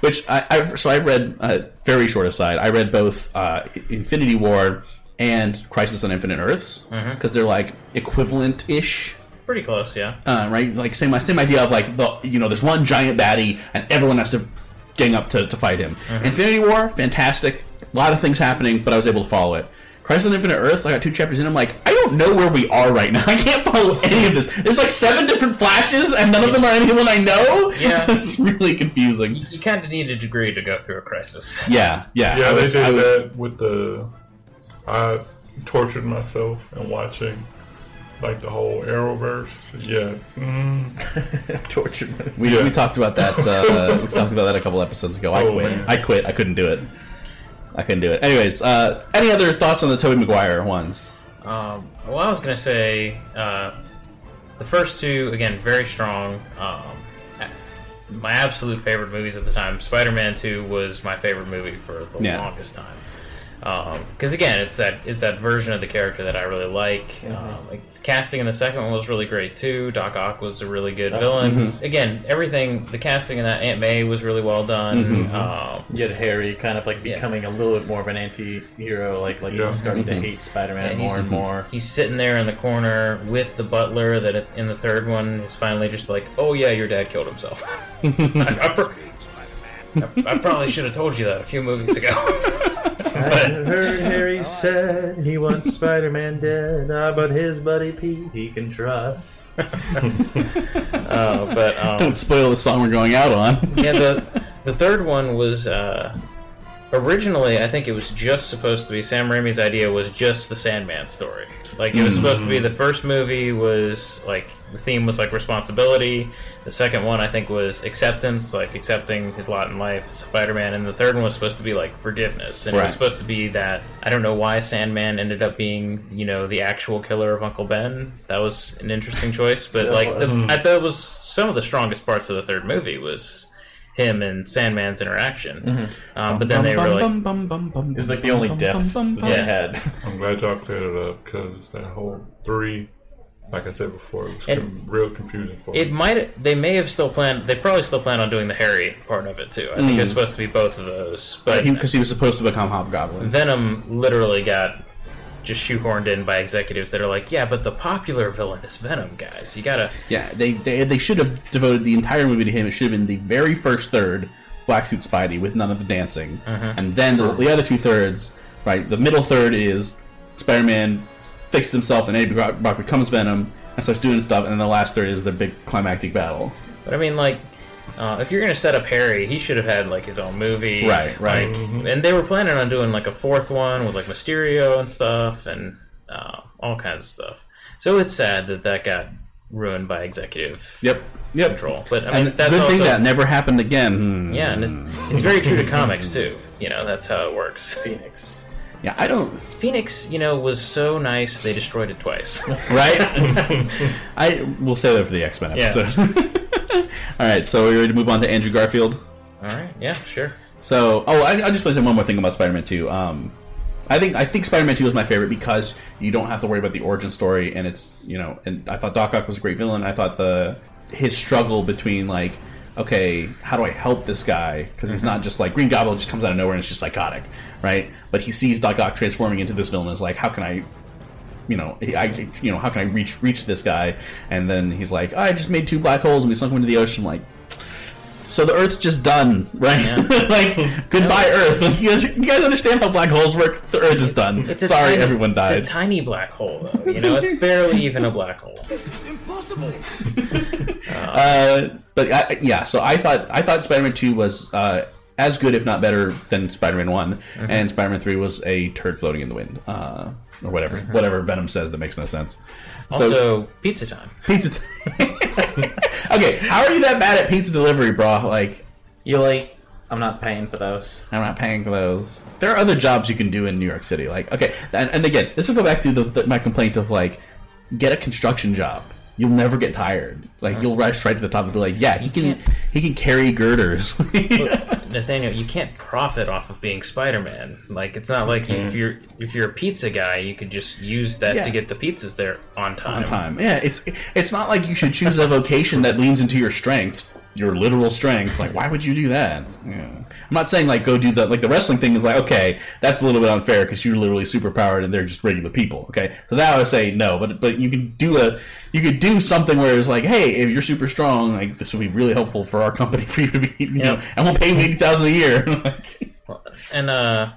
Which I, I so I read uh, very short aside. I read both uh, Infinity War and Crisis on Infinite Earths because they're like equivalent ish. pretty close, yeah. Uh, right, like same same idea of like the you know there's one giant baddie and everyone has to gang up to, to fight him. Mhm. Infinity War, fantastic, a lot of things happening, but I was able to follow it. Crisis on Infinite Earths, I got two chapters in. I'm like, I don't know where we are right now. <laughs> I can't follow any of this. There's like seven different flashes, and none of them are anyone I know. Yeah. <laughs> it's really confusing. You kind of need a degree to go through a crisis. <laughs> Yeah, yeah. Yeah, I they was- did I was- that with the. I tortured myself and watching like the whole Arrowverse. Yeah, mm. <laughs> tortured myself. We, Yeah. we talked about that. Uh, <laughs> we talked about that a couple episodes ago. I Oh, quit. man. I quit. I couldn't do it. I couldn't do it. Anyways, uh, any other thoughts on the Tobey Maguire ones? Um, well, I was gonna say uh, the first two again very strong. Um, my absolute favorite movies at the time. Spider-Man Two was my favorite movie for the Yeah. longest time. Because again, it's that it's that version of the character that I really like. Um, like the casting in the second one was really great too. Doc Ock was a really good villain. mhm. Again, everything the casting in that Aunt May was really well done. Mhm. Um, You had Harry kind of like Yeah. becoming a little bit more of an anti-hero, like like Yeah. he's starting Mm-hmm. to hate Spider-Man Yeah, more he's- and more. He's sitting there in the corner with the butler that in the third one is finally just like, oh yeah, your dad killed himself. <laughs> <laughs> I, I, pr- I- I probably should have told you that a few movies ago. <laughs> I heard Harry <laughs> said he wants Spider-Man dead, ah, but his buddy Pete he can trust. <laughs> uh, but um, Don't spoil the song we're going out on. yeah, the the third one was uh, originally, I think it was just supposed to be Sam Raimi's idea was just the Sandman story. Like it was mm-hmm. supposed to be the first movie was like the theme was like responsibility. The second one I think was acceptance, like accepting his lot in life, Spider-Man, and the third one was supposed to be like forgiveness. And it was supposed to be that I don't know why Sandman ended up being you know the actual killer of Uncle Ben. That was an interesting choice, but That like the, I thought it was some of the strongest parts of the third movie was him and Sandman's interaction. Mhm. Um, but then they were like, It was like the only depth that they Yeah. had. I'm glad y'all cleared it up because that whole three, like I said before, it was And com- real confusing for me. It might. They may have still planned. They probably still plan on doing the Harry part of it too. I think Mm. it's supposed to be both of those. But because he, was supposed to become Hobgoblin. Venom literally got just shoehorned in by executives that are like, yeah, but the popular villain is Venom, guys. You gotta. Yeah, they, they they should have devoted the entire movie to him. It should have been the very first third, Black Suit Spidey, with none of the dancing, Mhm. and then the, the other two thirds, right? The middle third is Spider-Man fixes himself, and Eddie Brock Brock becomes Venom and starts doing stuff, and then the last third is the big climactic battle. But I mean, like, uh, if you're gonna set up Harry, he should have had like his own movie, Right, right. like- And they were planning on doing like a fourth one with like Mysterio and stuff, and uh, all kinds of stuff. So it's sad that that got ruined by executive Yep, yep. control. But I mean, and that's good thing that never happened again. Hmm. Yeah, and it's, it's very true to comics too. You know, that's how it works. Phoenix. Yeah, I don't. Phoenix, you know, was so nice they destroyed it twice. right? <laughs> I will say that for the X Men Yeah. <laughs> All right, so we're ready to move on to Andrew Garfield. All right, yeah, sure. So, oh, I, I just want to say one more thing about Spider-Man Two. Um, I think I think Spider-Man Two is my favorite because you don't have to worry about the origin story, and it's you know, and I thought Doc Ock was a great villain. I thought the his struggle between like, okay, how do I help this guy? Because he's not just like Green Goblin just comes out of nowhere and it's just psychotic, right? But he sees Doc Ock transforming into this villain. and Is like, how can I you know, I, you know, how can I reach reach this guy? And then he's like, I just made two black holes and we sunk them into the ocean. Like, so the Earth's just done, right? <laughs> like, goodbye Earth. <laughs> You guys, you guys understand how black holes work? The Earth is done. It's Sorry, tiny- everyone died. It's a tiny black hole, though. <laughs> You know, it's barely even a black hole. This is Impossible. Uh, but I, yeah, so I thought I thought Spider-Man Two was uh, as good, if not better, than Spider-Man One, Mhm. and Spider-Man Three was a turd floating in the wind, uh, or whatever whatever Venom says that makes no sense. So- Also, pizza time. Pizza. Time. <laughs> okay, how are you that bad at pizza delivery, bro? Like, you like, I'm not paying for those. I'm not paying for those. There are other jobs you can do in New York City. Like, okay, and, and again, this will go back to the, the, my complaint of like, get a construction job. You'll never get tired. Like, you'll rise right to the top and be like, yeah, he can he can carry girders. <laughs> Nathanael, you can't profit off of being Spider-Man. Like, it's not like you, if you're if you're a pizza guy, you could just use that Yeah. to get the pizzas there on time. on time. Yeah, it's it's not like you should choose a vocation that leans into your strengths, your literal strengths. Like, why would you do that? Yeah. I'm not saying like go do the like the wrestling thing is like okay, that's a little bit unfair because you're literally super powered and they're just regular people. Okay, so that I would say no, but but you can do a you could do something where it's like, hey, if you're super strong, like this would be really helpful for our company <laughs> for you to be, you know, and we'll pay you eighty thousand a year. <laughs> And uh,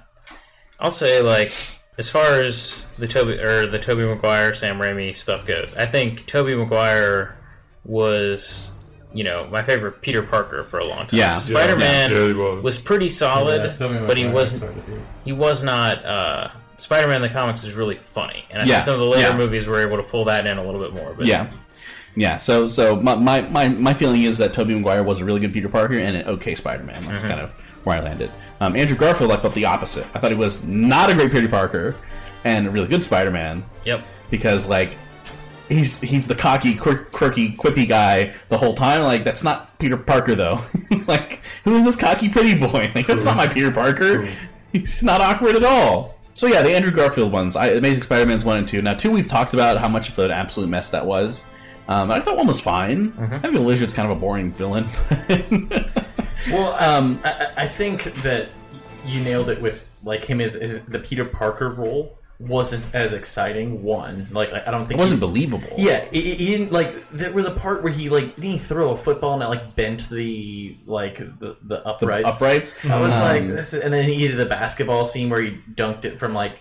I'll say like as far as the Tobey or the Tobey Maguire Sam Raimi stuff goes, I think Tobey Maguire was you know my favorite Peter Parker for a long time. Yeah. Spider Man Yeah, he was. was. pretty solid, Yeah, but he wasn't. He was not. Uh, Spider Man in the comics is really funny, and I Yeah, think some of the later yeah. movies were able to pull that in a little bit more. But Yeah. Yeah, so so my, my, my, my feeling is that Tobey Maguire was a really good Peter Parker and an okay Spider-Man. That's Mhm. kind of where I landed. Um, Andrew Garfield, I felt the opposite. I thought he was not a great Peter Parker and a really good Spider-Man. Yep. Because like he's he's the cocky, quirk, quirky, quippy guy the whole time. Like that's not Peter Parker though. <laughs> like who is this cocky, pretty boy? <laughs> Like that's not my Peter Parker. He's not awkward at all. So yeah, the Andrew Garfield ones, I, Amazing Spider-Man's one and two. Now two, we've talked about how much of an absolute mess that was. Um, I thought one was fine. I think the Lizard's kind of a boring villain. <laughs> Well, um, I, I- I think that you nailed it with like him as, as the Peter Parker role wasn't as exciting. One, like I don't think It wasn't he- believable. Yeah, he, he didn't like. There was a part where he like didn't he throw a football and it like bent the like the, the uprights. uprights? I was Um, like, this, is- and then he did the basketball scene where he dunked it from like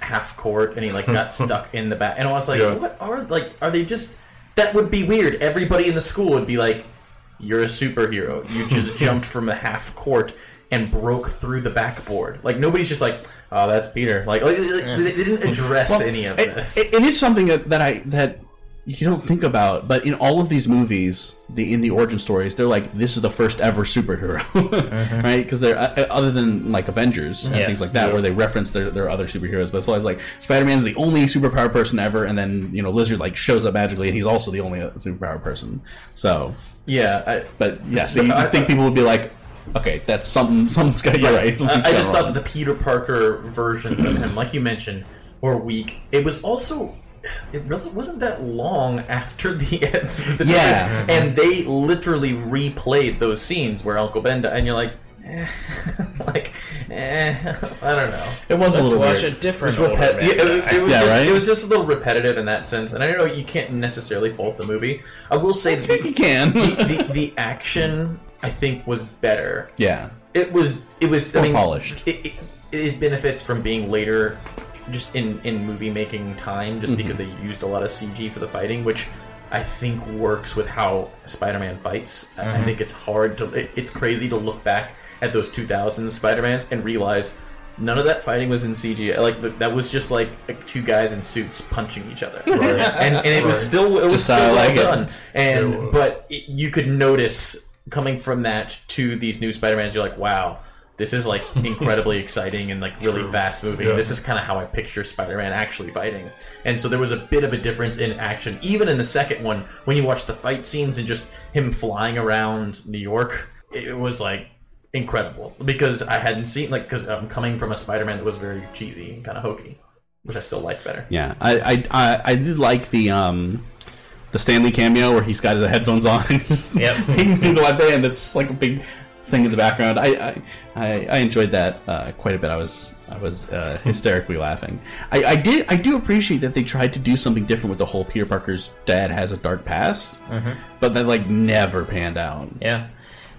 half court and he like got <laughs> stuck in the back. And I was like, Yeah. what are like? Are they just? That would be weird. Everybody in the school would be like, "You're a superhero. You just <laughs> jumped from a half court and broke through the backboard. Like nobody's just like, oh, that's Peter. Like, like, they, they didn't address Well, any of it- this. it- it is something that, that I that you don't think about, but in all of these movies, the in the origin stories, they're like this is the first ever superhero, <laughs> right? Because they're uh, other than like Avengers and Yeah. things like that, Yeah. where they reference their, their other superheroes, but it's always like Spider Man's the only superpower person ever, and then you know Lizard like shows up magically, and he's also the only uh, superpower person. So yeah, I, but yeah, so you, I think people would be like, okay, that's something. Something's got you're right. I, I just wrong. thought that the Peter Parker versions of him, like you mentioned, were weak. It was also. It really wasn't that long after the <laughs> the Yeah. and they literally replayed those scenes where Uncle Ben died, and you're like, eh, <laughs> like, eh, I don't know. It was a Let's little watch weird. a different It was older repet- yeah, it, die. it was Yeah, just, right? it was just a little repetitive in that sense, and I know you can't necessarily fault the movie. I will say that the, you can. the, the, <laughs> the action I think was better. yeah, It was it was I mean, polished. It, it, it benefits from being later, just in in movie making time, just Mhm. because they used a lot of CG for the fighting, which I think works with how Spider-Man fights. I- I think it's hard to it, it's crazy to look back at those 2000s Spider-Mans and realize. None of that fighting was in CG. Like that was just like, like two guys in suits punching each other, Right. and, and it was still it was Just still well like done. It And but it, you could notice coming from that to these new Spider-Mans, you're like, wow, this is like <laughs> incredibly exciting and like really True. fast moving. Yeah. This is kind of how I picture Spider-Man actually fighting. And so there was a bit of a difference in action, even in the second one when you watch the fight scenes and just him flying around New York. It was like incredible because I hadn't seen like because I'm coming from a Spider-Man that was very cheesy and kind of hokey, which I still like better. Yeah, I, I I I did like the um the Stan Lee cameo where he's got his headphones on and just Yep. <laughs> through the live band. That's just like a big thing in the background. I I, I, I enjoyed that uh, quite a bit. I was I was uh, <laughs> hysterically laughing. I, I did I do appreciate that they tried to do something different with the whole Peter Parker's dad has a dark past, Mhm. but that like never panned out. Yeah.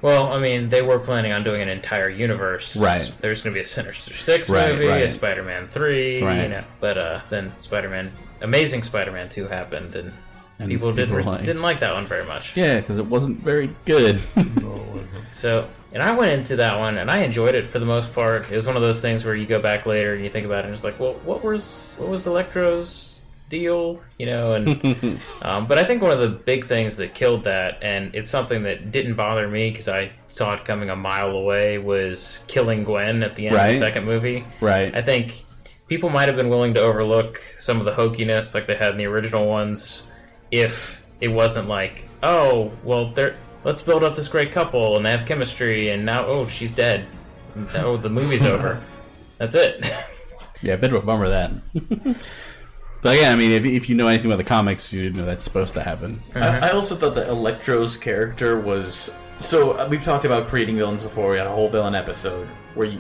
Well, I mean, they were planning on doing an entire universe. Right. There's going to be a Sinister Six Right, movie, a. Spider-Man Three, Right. you know. But uh, then Spider-Man, Amazing Spider-Man Two happened, and, And people didn't people like- didn't like that one very much. Yeah, because it wasn't very good. <laughs> So, and I went into that one, and I enjoyed it for the most part. It was one of those things where you go back later and you think about it, and it's like, well, what was what was Electro's deal, you know? And <laughs> um, but I think one of the big things that killed that, and it's something that didn't bother me because I saw it coming a mile away, was killing Gwen at the end of the second movie. Right. I think people might have been willing to overlook some of the hokiness like they had in the original ones if it wasn't like, oh, well, they're let's build up this great couple and they have chemistry, and now oh, she's dead. <laughs> Oh, the movie's over. That's it. <laughs> Yeah, a bit of a bummer that. <laughs> but yeah, I mean, if, if you know anything about the comics, you know that's supposed to happen. I, I also thought that Electro's character was so. uh, We've talked about creating villains before. We had a whole villain episode where you,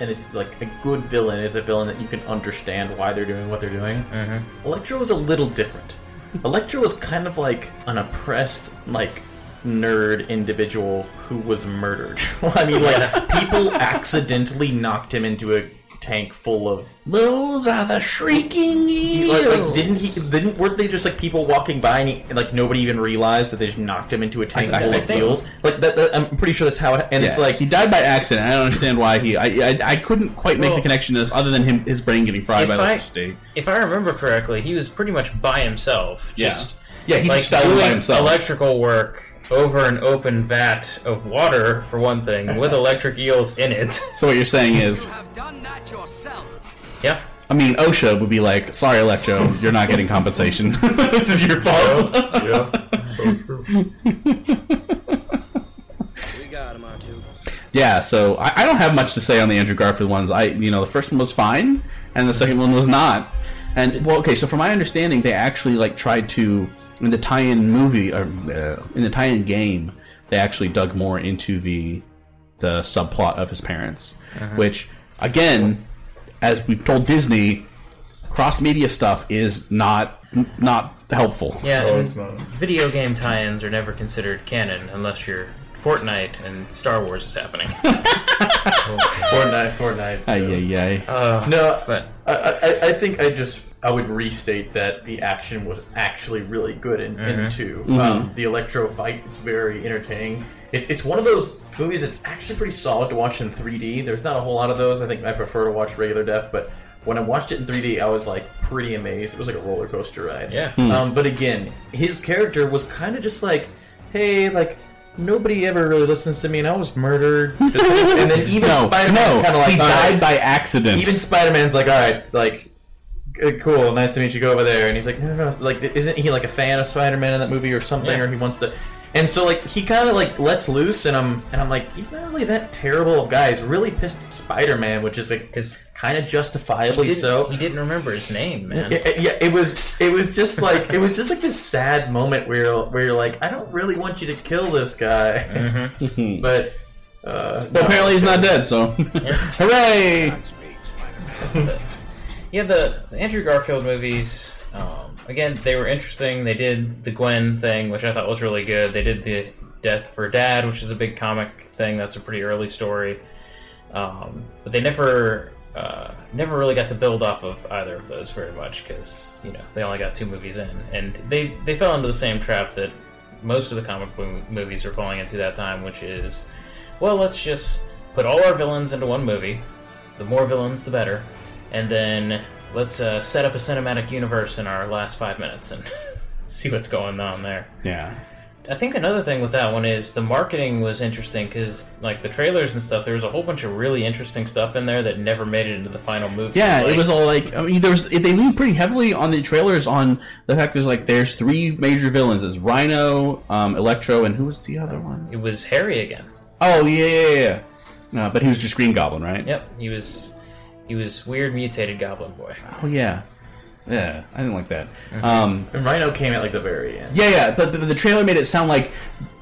and it's like a good villain is a villain that you can understand why they're doing what they're doing. Electro was a little different. Electro was kind of like an oppressed, like nerd individual who was murdered. <laughs> I mean, like people accidentally knocked him into a tank full of Those are the shrieking eels. like, like, didn't he? Didn't weren't they just like people walking by and, he, and like nobody even realized that they just knocked him into a tank I- I full of think- seals? Like that, that- I'm pretty sure that's how. It, and it's like he died by accident. I don't understand why he. I I, I couldn't quite make Well- the connection as other than him his brain getting fried If by I- electricity. if I remember correctly, he was pretty much by himself. Yeah. Just, Yeah, he like just fell in by doing himself. electrical work over an open vat of water for one thing, with <laughs> electric eels in it. <laughs> So what you're saying is, have done that yourself. Yeah. I mean, OSHA would be like, "Sorry, Electro, you're not getting compensation. <laughs> this is your fault." yeah, so true. We got him, R2. Yeah, so I, I don't have much to say on the Andrew Garfield ones. I, you know, the first one was fine, and the second one was not. And well, okay, so from my understanding, they actually like tried to in the tie-in movie or uh, in the tie-in game, they actually dug more into the the subplot of his parents, Uh-huh. which again, as we've told Disney, cross media stuff is not not helpful. Yeah, and it's not. video game tie-ins are never considered canon unless you're Fortnite and Star Wars is happening. <laughs> Fortnite, Fortnite. so- Ay, ay, ay. Uh, no, but I, I, I think I just I would restate that the action was actually really good in, in Mhm. 2 Mhm. Um, the electro fight is very entertaining. It's it's one of those movies that's actually pretty solid to watch in 3D. There's not a whole lot of those. I think I prefer to watch regular def, but when I watched it in 3D, I was like pretty amazed. It was like a roller coaster ride. Yeah. Hmm. Um, but again, his character was kind of just like, hey, like. Nobody ever really listens to me, and I was murdered. <laughs> and then even No, Spider Man's no, kind of like, he "All right." died by accident. Even Spider Man's like, all right, like, cool, nice to meet you. Go over there, and he's like, no, no, no. Like, isn't he like a fan of Spider Man in that movie or something, Yeah. or he wants to? And so like he kind of like lets loose, and I'm and I'm like, he's not really that terrible of guy. He's really pissed at Spider Man, which is like is kind of justifiably he so. he didn't remember his name, man. Yeah, yeah, it was it was just like it was just like this sad moment where you're, where you're like, I don't really want you to kill this guy, Mm-hmm. <laughs> but. Uh, But apparently he's not dead, so <laughs> <laughs> hooray! yeah, the, the Andrew Garfield movies, um, again, they were interesting. They did the Gwen thing, which I thought was really good. They did the Death for Dad, which is a big comic thing. That's a pretty early story. Um, but they never uh, never really got to build off of either of those very much because you know they only got two movies in, and they they fell into the same trap that most of the comic book movies are falling into that time, which is, well, let's just put all our villains into one movie. The more villains, the better, and then let's uh, set up a cinematic universe in our last five minutes and <laughs> see what's going on there. Yeah. I think another thing with that one is the marketing was interesting because, like the trailers and stuff, there was a whole bunch of really interesting stuff in there that never made it into the final movie. Yeah, Like, it was all like I mean, there was they leaned pretty heavily on the trailers on the fact there's like there's three major villains: there's Rhino, um, Electro, and who was the other one? It was Harry again. Oh yeah, yeah, yeah. yeah. Uh, but he was just Green Goblin, right? Yep, he was he was weird mutated Goblin Boy. Oh yeah, yeah. I didn't like that. Um, and Rhino came at like the very end. yeah, yeah. But, but the trailer made it sound like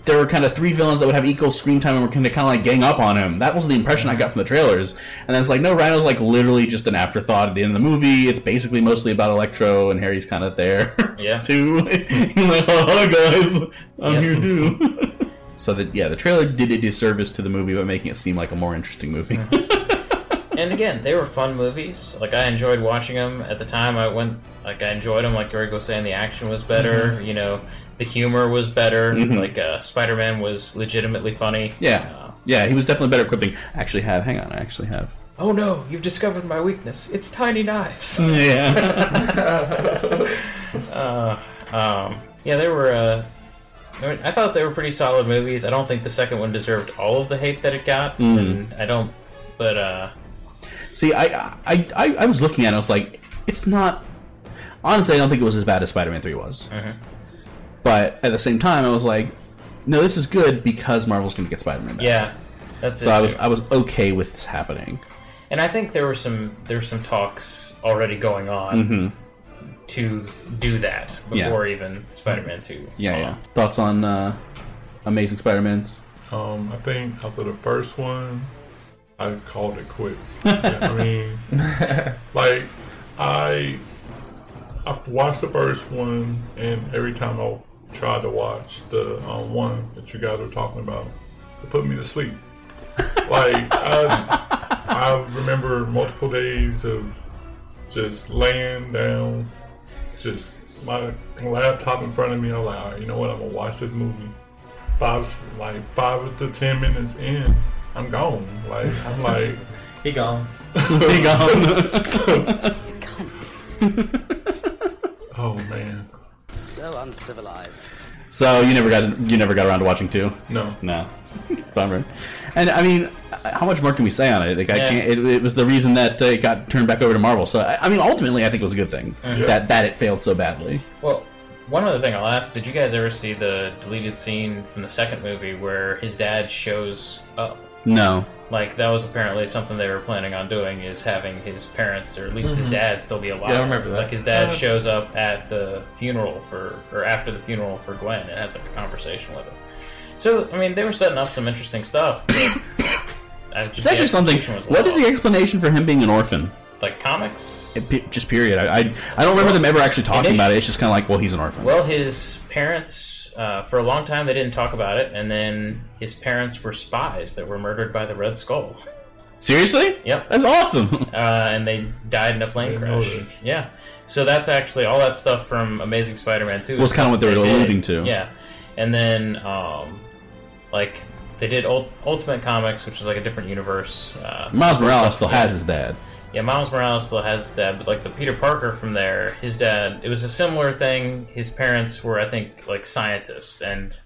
there were kind of three villains that would have equal screen time and were kind of kind of like gang up on him. That was the impression I got from the trailers. And then it's like, no, Rhino's like literally just an afterthought at the end of the movie. It's basically mostly about Electro, and Harry's kind of there. Yeah. <laughs> too. <laughs> He's like, oh, guys, I'm here too. <laughs> so that yeah, the trailer did a disservice to the movie by making it seem like a more interesting movie. And again, they were fun movies. Like I enjoyed watching them at the time. I went like I enjoyed them. Like Greg was saying, the action was better. Mhm. You know, the humor was better. Mhm. Like uh, Spider Man was legitimately funny. yeah, yeah, he was definitely better equipped. I actually have. Hang on, I actually have. Oh no, you've discovered my weakness. It's tiny knives. <laughs> Yeah. <laughs> uh, um, yeah, they were. Uh, I, mean, I thought they were pretty solid movies. I don't think the second one deserved all of the hate that it got, Mm. and I don't. But uh, See, I, I, I, I was looking at it. I was like, it's not. Honestly, I don't think it was as bad as Spider-Man Three was. Mhm. But at the same time, I was like, no, this is good because Marvel's going to get Spider-Man. Back. yeah, that's So it I was too. I was okay with this happening. And I think there were some there were some talks already going on Mhm. to do that Yeah. before even Spider-Man Two. Yeah, yeah. Thoughts on uh, Amazing Spider-Man's? Um, I think after the first one, I called it quits. I mean, <laughs> like I I've watched the first one, and every time I tried to watch the um, one that you guys were talking about, it put me to sleep. Like I, I remember multiple days of just laying down, just my laptop in front of me. I'm like, right, you know what? I'm gonna watch this movie. Five, like five to ten minutes in, I'm gone. Like I'm like, <laughs> he gone. <laughs> he gone. <laughs> oh man. So uncivilized. So you never got you never got around to watching two? No, no, bummer. And I mean, how much more can we say on it? Like, I can't. It, it was the reason that uh, it got turned back over to Marvel. So I, I mean, ultimately, I think it was a good thing Mhm. that that it failed so badly. Well, one other thing I'll ask: Did you guys ever see the deleted scene from the second movie where his dad shows up? No. Like that was apparently something they were planning on doing is having his parents or at least his Mhm. dad still be alive. Yeah, I remember that. Like his dad Uh. shows up at the funeral for or after the funeral for Gwen and has like a conversation with him. So I mean, they were setting up some interesting stuff. but, just It's the actually something. execution was What is little the explanation for him being an orphan? like comics? It, pe- just period. I, I I don't remember them ever actually talking about it. It's just kind of like, well, he's an orphan. Well, his parents uh, for a long time they didn't talk about it, and then his parents were spies that were murdered by the Red Skull. Seriously? Yep. That's awesome. <laughs> Uh, and they died in a plane crash. Yeah. So that's actually all that stuff from Amazing Spider-Man 2. Was kinda what they were did. alluding to. Yeah. And then, um, like, they did Ult- Ultimate Comics, which is like a different universe. Uh, Miles Morales still has his dad. Yeah, Miles Morales still has his dad, but like the Peter Parker from there, his dad, it was a similar thing. His parents were, I think, like scientists, and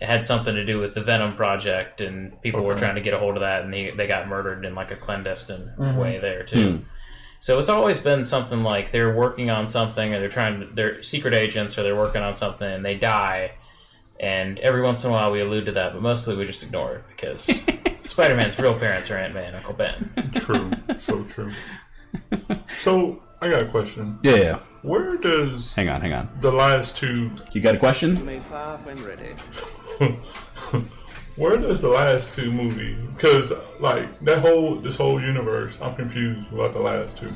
it had something to do with the Venom project, and people were trying to get a hold of that, and he, they got murdered in like a clandestine Mhm. way there too. Hmm. So it's always been something like they're working on something, or they're trying to, they're secret agents, or they're working on something, and they die. And every once in a while we allude to that, but mostly we just ignore it because <laughs> Spider-Man's real parents are Aunt May and Uncle Ben. <laughs> True, so true. So I got a question. Yeah, yeah. Where does Hang on, hang on. the last two? You got a question? may fire when ready. Where does the last two movie? Because like that whole this whole universe, I'm confused about the last two.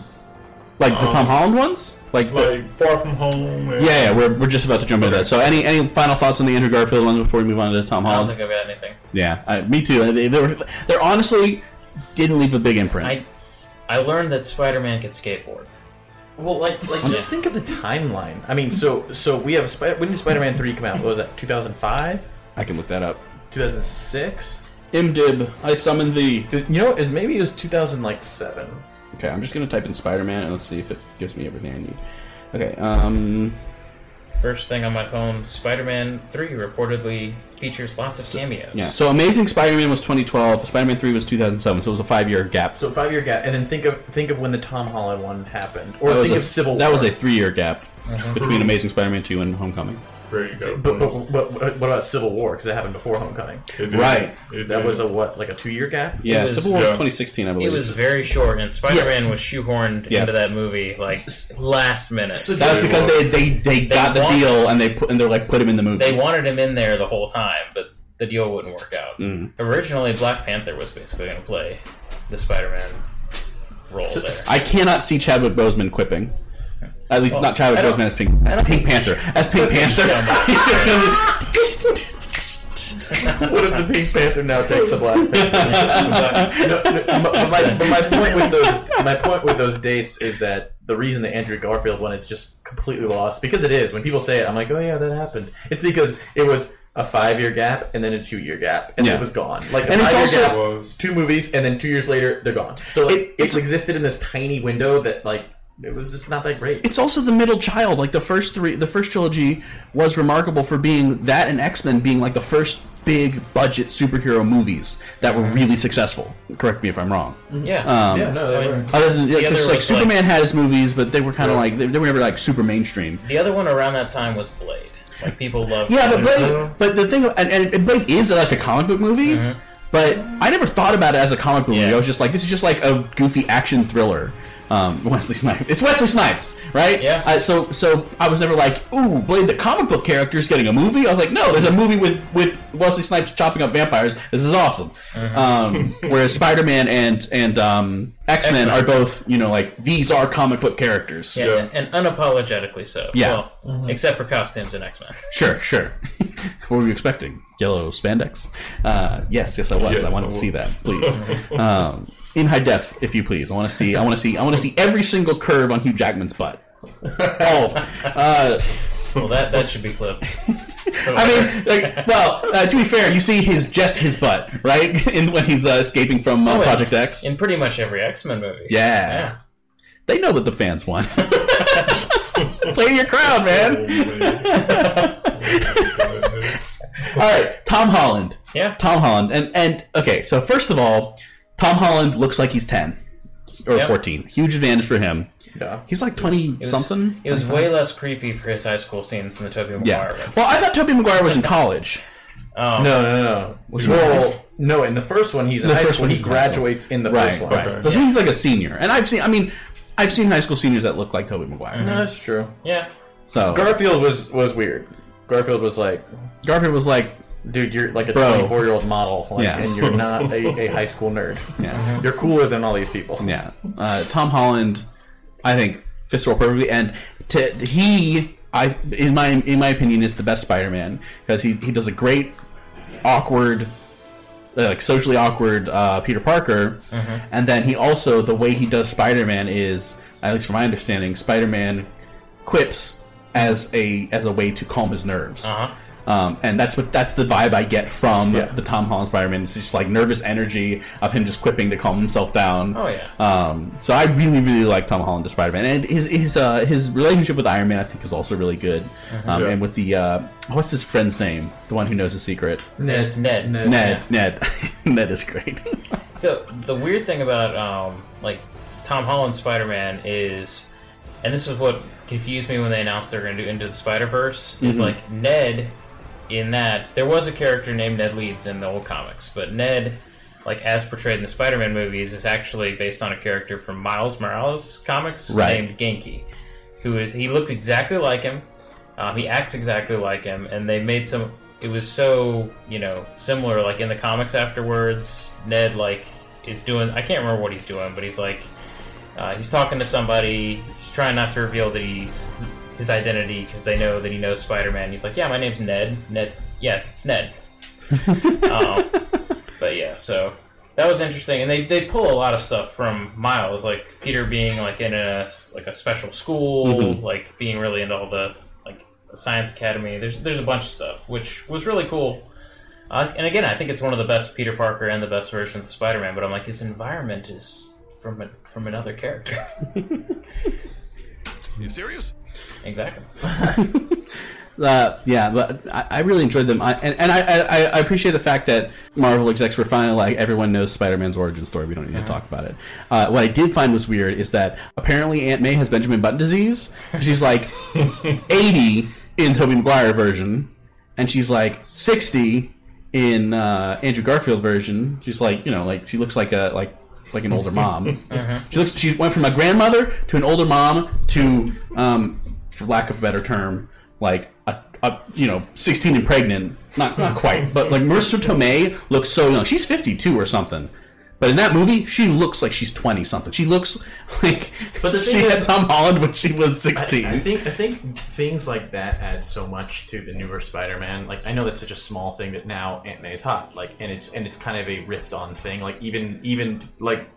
Like the Um, Tom Holland ones? Like, the- Like Far From Home. And, yeah, yeah. We're, we're just about to jump into that. So, any any final thoughts on the Andrew Garfield ones before we move on to Tom Holland? I don't think I've got anything. Yeah, I, me too. They, they were they're honestly didn't leave a big imprint. I I learned that Spider-Man could skateboard. Well, like, like just think of the timeline. I mean, so so we have Spider. When did Spider-Man three come out? What was that? Two thousand five. I can look that up. Two thousand six. Imdib, I summon thee. You know, is maybe it was two thousand like seven. Okay, I'm just gonna type in Spider-Man and let's see if it gives me everything I need. Okay, um, First thing on my phone, Spider-Man 3 reportedly features lots of cameos. yeah. So Amazing Spider-Man was 2012. Spider-Man 3 was 2007. So it was a five-year gap. So five year gap, and then think of think of when the Tom Holland one happened, or That was think a- of Civil. War. That was a three-year gap Mhm. between Amazing Spider-Man 2 and Homecoming. There you go. But, but, but, but what about Civil War? Because it happened before Homecoming. It did. Right. It That was a what, like a two year gap? Yeah, It was- Civil War was 2016, I believe. It was very short, and Spider-Man was shoehorned Yeah. into that movie like last minute. So that was because they they, they got the want- deal and they put and they're like put him in the movie. They wanted him in there the whole time, but the deal wouldn't work out. Mm. Originally, Black Panther was basically going to play the Spider-Man role there. I cannot see Chadwick Boseman quipping. At least Well, not Chadwick Boseman as Pink, Pink Panther. As Pink Panther. <laughs> what if the Pink Panther now takes the Black Panther? No, no, but my, but my point with those my point with those dates is that the reason the Andrew Garfield one is just completely lost because it is. When people say it, I'm like, oh yeah, that happened. It's because it was a five year gap and then a two year gap and Yeah. it was gone. Like And it's also- gap, two movies and then two years later they're gone. So like, It- it's existed in this tiny window that like it was just not that great. It's also the middle child. Like the first three, the first trilogy was remarkable for being that and X Men being like the first big budget superhero movies that were really successful. Correct me if I'm wrong. yeah, Um, Yeah, no, they were. Other than yeah, The 'cause, other like was, Superman has movies, but they were kind of like they, they were never like super mainstream. the other one around that time was Blade. Like people loved. Yeah, but Blade. Blade, but the thing, and, and and Blade is like a comic book movie, but I never thought about it as a comic book movie. I was just like, this is just like a goofy action thriller. Um, <laughs> Wesley Snipes. It's Wesley Snipes, right? Yeah. Uh, so, so I was never like, ooh, Blade, the comic book character is getting a movie. I was like, no, there's a movie with with Wesley Snipes chopping up vampires. This is awesome. Um, whereas <laughs> Spider Man and and um, X Men are both, you know, like these are comic book characters. Yeah, Yeah. and unapologetically so. Yeah. Well, except for costumes in X Men. Sure, sure. <laughs> what were you expecting? Yellow spandex? Uh, yes, yes, I was. Yes, I want to see that, please. <laughs> um, in high def, if you please. I want to see. I want to see. I want to see every single curve on Hugh Jackman's butt. Oh, uh, Well, that that should be clipped. <laughs> I mean, like, well, uh, to be fair, you see his just his butt, right? <laughs> In when he's uh, escaping from uh, Oh, yeah. Project X. in pretty much every X Men movie. Yeah. They know what the fans want. <laughs> Play your crowd, man. All right, Tom Holland. Yeah. Tom Holland, and and okay. So first of all, Tom Holland looks like he's ten or Yep. fourteen. Huge advantage for him. Yeah. He's like twenty It was, something. It was way less creepy for his high school scenes than the Tobey yeah. Maguire ones. Well, I thought Tobey Maguire was in college. <laughs> oh, No, no, no. Was he well, no. In the first one, he's in The high first school. one He he's in high school. graduates in the right, first one. right. Okay. So he's like a senior, and I've seen. I mean, I've seen high school seniors that look like Tobey Maguire. No, that's true. Yeah. So Garfield was was weird. Garfield was like, Garfield was like, dude, you're like a 24 year old model, like, Yeah. and you're not a, a <laughs> high school nerd. yeah. You're cooler than all these people. Yeah, uh, Tom Holland, I think fits the role perfectly, and to he, I in my in my opinion is the best Spider-Man because he he does a great awkward. uh, Like socially awkward uh, Peter Parker, Mhm. and then he also the way he does Spider-Man is, at least from my understanding, Spider-Man quips as a as a way to calm his nerves. Uh-huh. Um, and that's what that's the vibe I get from Yeah. the Tom Holland Spider-Man. It's just like nervous energy of him just quipping to calm himself down. Oh, yeah. Um, so I really really like Tom Holland as Spider-Man, and his his uh, his relationship with Iron Man I think is also really good. Mhm. Um, Yeah. And with the uh, what's his friend's name? The one who knows the secret. Ned. It's Ned. Ned. Ned. Ned. <laughs> Ned is great. <laughs> So the weird thing about um, like Tom Holland's Spider-Man is, and this is what confused me when they announced they're going to do Into the Spider-Verse, is Mhm. like Ned. In that, there was a character named Ned Leeds in the old comics, but Ned, like as portrayed in the Spider-Man movies, is actually based on a character from Miles Morales comics Right. named Ganke, who is he looked exactly like him. Um, he acts exactly like him, and they made some. It was so you know similar. Like in the comics afterwards, Ned like is doing. I can't remember what he's doing, but he's like uh, he's talking to somebody. He's trying not to reveal that he's his identity because they know that he knows Spider-Man. He's like, yeah, my name's Ned. Ned. Yeah, it's Ned. <laughs> um, but yeah, so that was interesting, and they, they pull a lot of stuff from Miles, like Peter being like in a like a special school, Mhm. like being really into all the like the science academy. There's there's a bunch of stuff which was really cool. Uh, and again, I think it's one of the best Peter Parker and the best versions of Spider-Man. But I'm like, his environment is from a, from another character. <laughs> You serious? Exactly. <laughs> Uh, yeah, but I, I really enjoyed them, I, and, and I, I, I appreciate the fact that Marvel execs were finally like everyone knows Spider-Man's origin story. We don't need to talk about it. Uh, what I did find was weird is that apparently Aunt May has Benjamin Button disease. She's like <laughs> eighty in Tobey Maguire version, and she's like sixty in uh, Andrew Garfield version. She's like you know like she looks like a like like an older mom. Mhm. <laughs> She looks. She went from a grandmother to an older mom to, um, for lack of a better term, like a, a you know, sixteen and pregnant. Not not quite, but like Marisa Tomei looks so young. She's fifty two or something. But in that movie, she looks like she's twenty something. She looks <laughs> like But the she thing had Tom Holland when she was sixteen. I, I think I think things like that add so much to the newer Spider-Man. Like I know that's such a small thing that now Aunt May's hot. Like and it's and it's kind of a rift on thing. Like even even like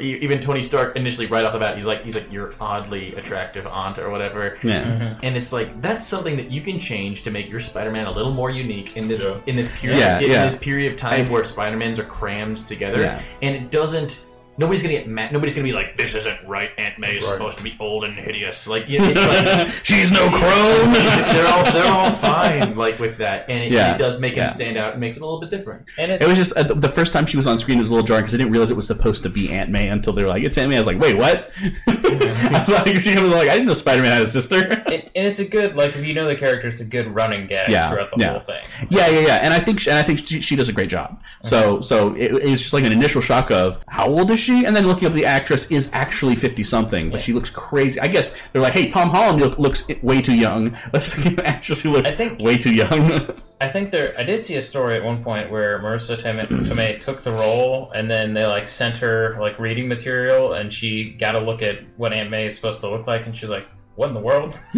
even Tony Stark initially right off the bat he's like he's like your oddly attractive aunt or whatever. Yeah. Mhm. And it's like that's something that you can change to make your Spider-Man a little more unique in this in this period Yeah, in yeah. this period of time I- where Spider-Mans are crammed together Yeah. And it doesn't Nobody's gonna get mad. Nobody's gonna be like, "This isn't right." Aunt May is Right. supposed to be old and hideous. Like, you know, like <laughs> She's no crone. <laughs> they're all they're all fine, like with that, and it, Yeah, it does make him yeah. stand out. It makes him a little bit different. And It was just uh, the first time she was on screen it was a little jarring because I didn't realize it was supposed to be Aunt May until they were like, "It's Aunt May." I was like, "Wait, what?" <laughs> I was like, "She was like, I didn't know Spider Man had a sister." and, and it's a good like if you know the character, it's a good running gag Yeah, throughout the yeah. whole thing. Yeah, yeah, yeah, and I think and I think she, she does a great job. So so it, it was just like an initial shock of how old is she, and then looking up the actress is actually fifty something, but she looks crazy. I guess they're like, hey, Tom Holland look, looks way too young. Let's pick an actress who looks way too young. <laughs> I think there. I did see a story at one point where Marisa Tomei, Tomei took the role, and then they like sent her like reading material, and she got to look at what Aunt May is supposed to look like, and she's like, "What in the world?" <laughs> <laughs>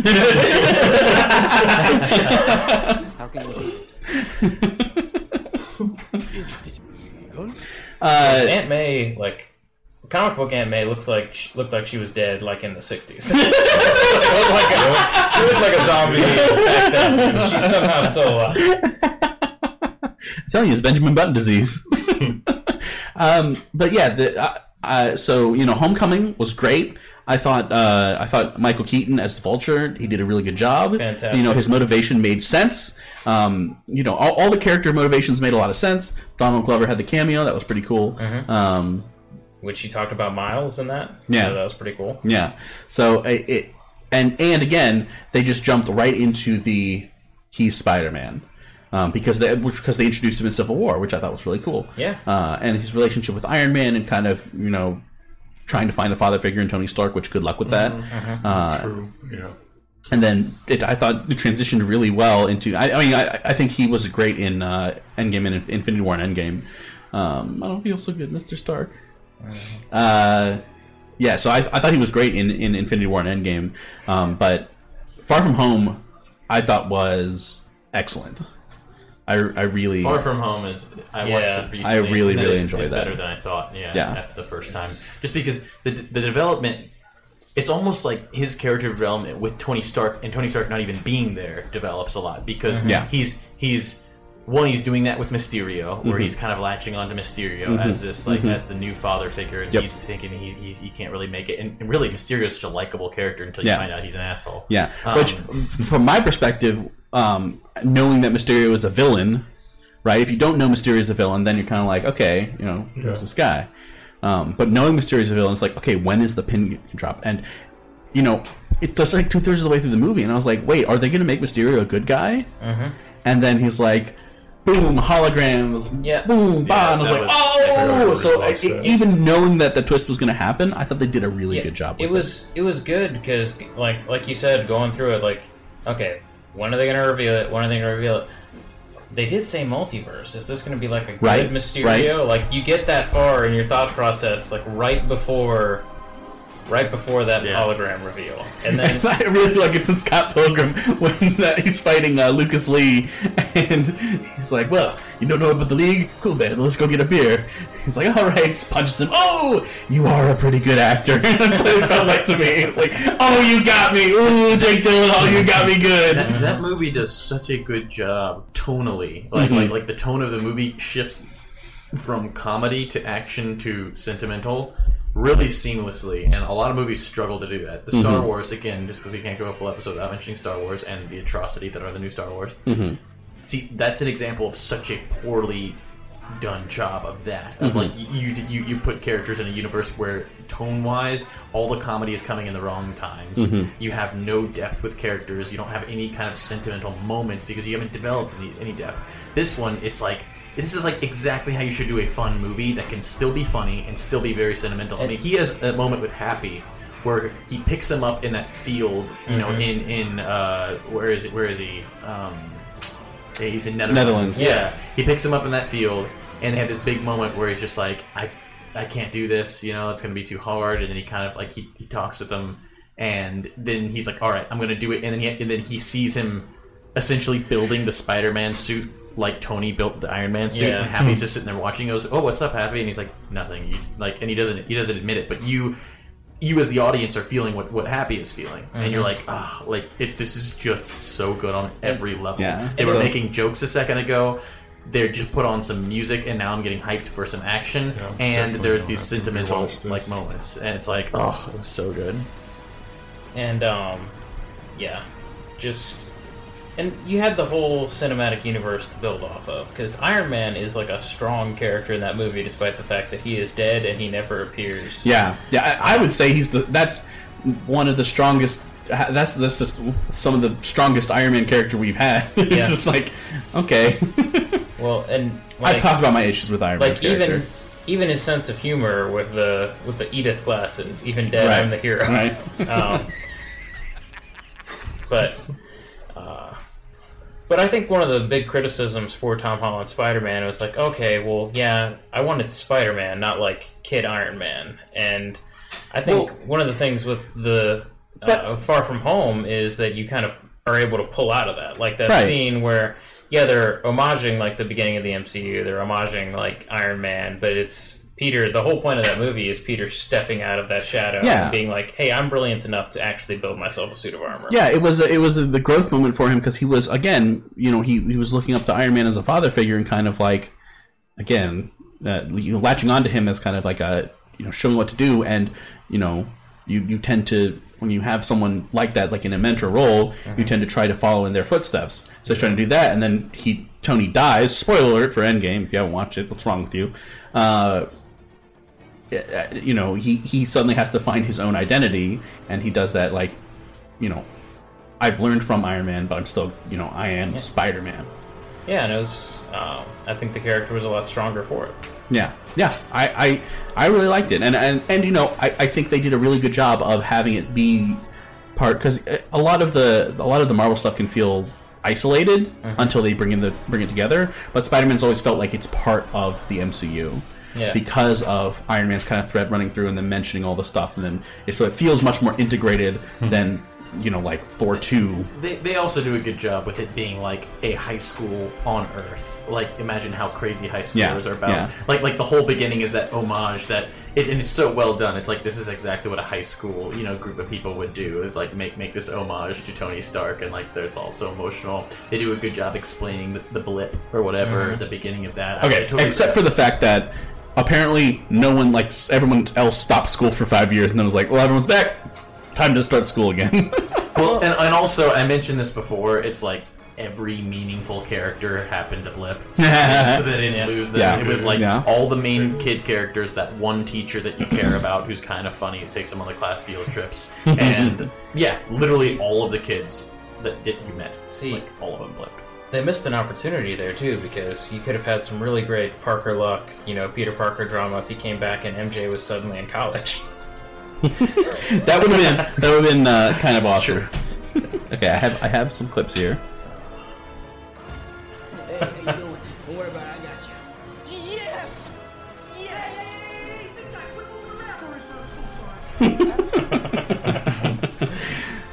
How can you do this? Uh, Aunt May, like comic book anime looks like she, looked like she was dead, like in the '60s. <laughs> she, looked like a, she looked like a zombie back then. and She's somehow still alive. I'm telling you, it's Benjamin Button disease. <laughs> um, but yeah, the, uh, uh, so you know, Homecoming was great. I thought uh, I thought Michael Keaton as the Vulture, he did a really good job. Fantastic. You know, his motivation made sense. Um, you know, all, all the character motivations made a lot of sense. Donald Glover had the cameo, that was pretty cool. Mhm. Um, Which she talked about Miles in that. Yeah. so that was pretty cool. yeah. So it, it and and again, they just jumped right into the he's Spider Man. Um, because they because they introduced him in Civil War, which I thought was really cool. Yeah. Uh, and his relationship with Iron Man and kind of you know trying to find a father figure in Tony Stark, which good luck with that. Mhm. Uh, True. Yeah. And then it, I thought it transitioned really well into. I, I mean, I, I think he was great in uh, Endgame and Infinity War and Endgame. Um, I don't feel so good, Mister Stark. Uh, yeah, so I, I thought he was great in, in Infinity War and Endgame, um, but Far From Home I thought was excellent. I, I really Far From Home is I Yeah. watched it recently. I really, and really is- enjoyed is that. Better than I thought. Yeah, Yeah. after the first time, just because the the development, it's almost like his character development with Tony Stark and Tony Stark not even being there develops a lot because Mhm. Yeah. he's he's. One, he's doing that with Mysterio, where Mhm. he's kind of latching onto Mysterio Mhm. as this, like, Mhm. as the new father figure, and Yep. he's thinking he, he's, he can't really make it. And, and really, Mysterio is such a likable character until you Yeah. find out he's an asshole. Yeah, Um, which from my perspective, um, knowing that Mysterio is a villain, right? If you don't know Mysterio is a villain, then you're kind of like, okay, you know, Yeah. who's this guy? Um, but knowing Mysterio is a villain, it's like, okay, when is the pin drop? And you know, it was like two thirds of the way through the movie, and I was like, wait, are they going to make Mysterio a good guy? Mhm. And then he's like, boom, holograms, Yeah. boom, bah, and I was like, was- oh! that So was I- close, even knowing that the twist was going to happen, I thought they did a really Yeah, good job. It was it was good because like like you said, going through it, like okay, when are they gonna reveal it? When are they gonna reveal it? They did say multiverse. Is this gonna be like a good Right, Mysterio? Like you get that far in your thought process, like right before, right before that hologram reveal, and then <laughs> It's not- I really feel like it's in Scott Pilgrim <laughs> when uh, he's fighting uh, Lucas Lee, and he's like, "Well, you don't know about the league? Cool, man. Let's go get a beer." He's like, "All right." Just punches him. Oh, you are a pretty good actor. <laughs> That's what it felt like to me. It's like, "Oh, you got me. Ooh, Jake Gyllenhaal, you got me good." That, that movie does such a good job tonally. Like, Mhm. like like the tone of the movie shifts from comedy to action to sentimental really seamlessly, and a lot of movies struggle to do that. The Star Mhm. Wars, again, just because we can't go a full episode without mentioning Star Wars and the atrocity that are the new Star Wars. Mhm. See, that's an example of such a poorly done job of that. Of Mhm. like you, you you put characters in a universe where tone wise, all the comedy is coming in the wrong times. Mhm. You have no depth with characters. You don't have any kind of sentimental moments because you haven't developed any, any depth. This one, it's like this is like exactly how you should do a fun movie that can still be funny and still be very sentimental. I mean, he has a moment with Happy where he picks him up in that field. You know, Mhm. in in uh, where is it? Where is he? Um, he's in Netherlands. Netherlands. Yeah, he picks him up in that field, and they have this big moment where he's just like, I, I can't do this. You know, it's going to be too hard. And then he kind of like he, he talks with them, and then he's like, all right, I'm going to do it. And then he, and then he sees him essentially building the Spider-Man suit like Tony built the Iron Man suit, Yeah. and Happy's just sitting there watching. He goes, "Oh, what's up, Happy?" And he's like, "Nothing." You, like, and he doesn't he doesn't admit it, but you. You as the audience are feeling what, what Happy is feeling, and you're Mhm. like, ah, like it. This is just so good on every level. Yeah. They were So- making jokes a second ago. They just put on some music, and now I'm getting hyped for some action. and there's these sentimental like moments, and it's like, oh, it was so good. and um, yeah, just and you had the whole cinematic universe to build off of because Iron Man is like a strong character in that movie, despite the fact that he is dead and he never appears. Yeah, yeah. I, I would say he's the that's one of the strongest. That's that's just some of the strongest Iron Man character we've had. <laughs> it's Yeah. just like okay. <laughs> Well, and I've talked about my issues with Iron Man's like even character. even his sense of humor with the with the Edith glasses, even dead, Right. I'm the hero. Right. um, <laughs> but uh, but I think one of the big criticisms for Tom Holland Spider Man was like, okay, well, yeah, I wanted Spider Man, not like Kid Iron Man, and I think one of the things with the uh, Far From Home is that you kind of are able to pull out of that, like that Right. scene where yeah, they're homaging like the beginning of the MCU, they're homaging like Iron Man, but it's Peter. The whole point of that movie is Peter stepping out of that shadow Yeah. and being like, "Hey, I'm brilliant enough to actually build myself a suit of armor." Yeah, it was a, it was a, the growth moment for him because he was again, you know, he he was looking up to Iron Man as a father figure and kind of like, again, uh, you know, latching onto him as kind of like a you know showing what to do, and you know, you you tend to when you have someone like that, like in a mentor role, you tend to try to follow in their footsteps. So he's trying to do that, and then he Tony dies. Spoiler alert for Endgame if you haven't watched it. What's wrong with you? Uh, Uh, you know, he he suddenly has to find his own identity, and he does that like, you know, I've learned from Iron Man, but I'm still, you know, I am Spider Man. Yeah, and it was. Um, I think the character was a lot stronger for it. Yeah, yeah, I, I, I really liked it, and and, and you know, I, I think they did a really good job of having it be part because uh, a lot of the a lot of the Marvel stuff can feel isolated mm-hmm. until they bring in the bring it together. But Spider Man's always felt like it's part of the MCU. Yeah. Because of Iron Man's kind of thread running through and then mentioning all the stuff, and then so it feels much more integrated than you know, like Thor two. They, they also do a good job with it being like a high school on Earth. Like imagine how crazy high schoolers Yeah, are about. yeah. Like like the whole beginning is that homage that it, and it's so well done. It's like this is exactly what a high school you know group of people would do is like make make this homage to Tony Stark and like it's also emotional. They do a good job explaining the, the blip or whatever Mhm. the beginning of that. Okay, totally except for the fact that apparently no one like everyone else stopped school for five years and then was like, well, everyone's back. Time to start school again. <laughs> Well, and, and also, I mentioned this before. It's like every meaningful character happened to blip, <laughs> so they didn't lose them. Yeah. It was like Yeah. all the main kid characters, that one teacher that you care about, who's kind of funny, who takes them on the class field trips, <laughs> and yeah, literally all of the kids that, that you met. See, like all of them blipped. They missed an opportunity there too because you could have had some really great Parker luck, you know, Peter Parker drama if he came back and MJ was suddenly in college. <laughs> that would have been that would have been uh, kind of awesome. <laughs> okay, I have I have some clips here. Hey, how you doing? Don't worry about it, I got you. Yes! Yay! Sorry, sorry, so sorry.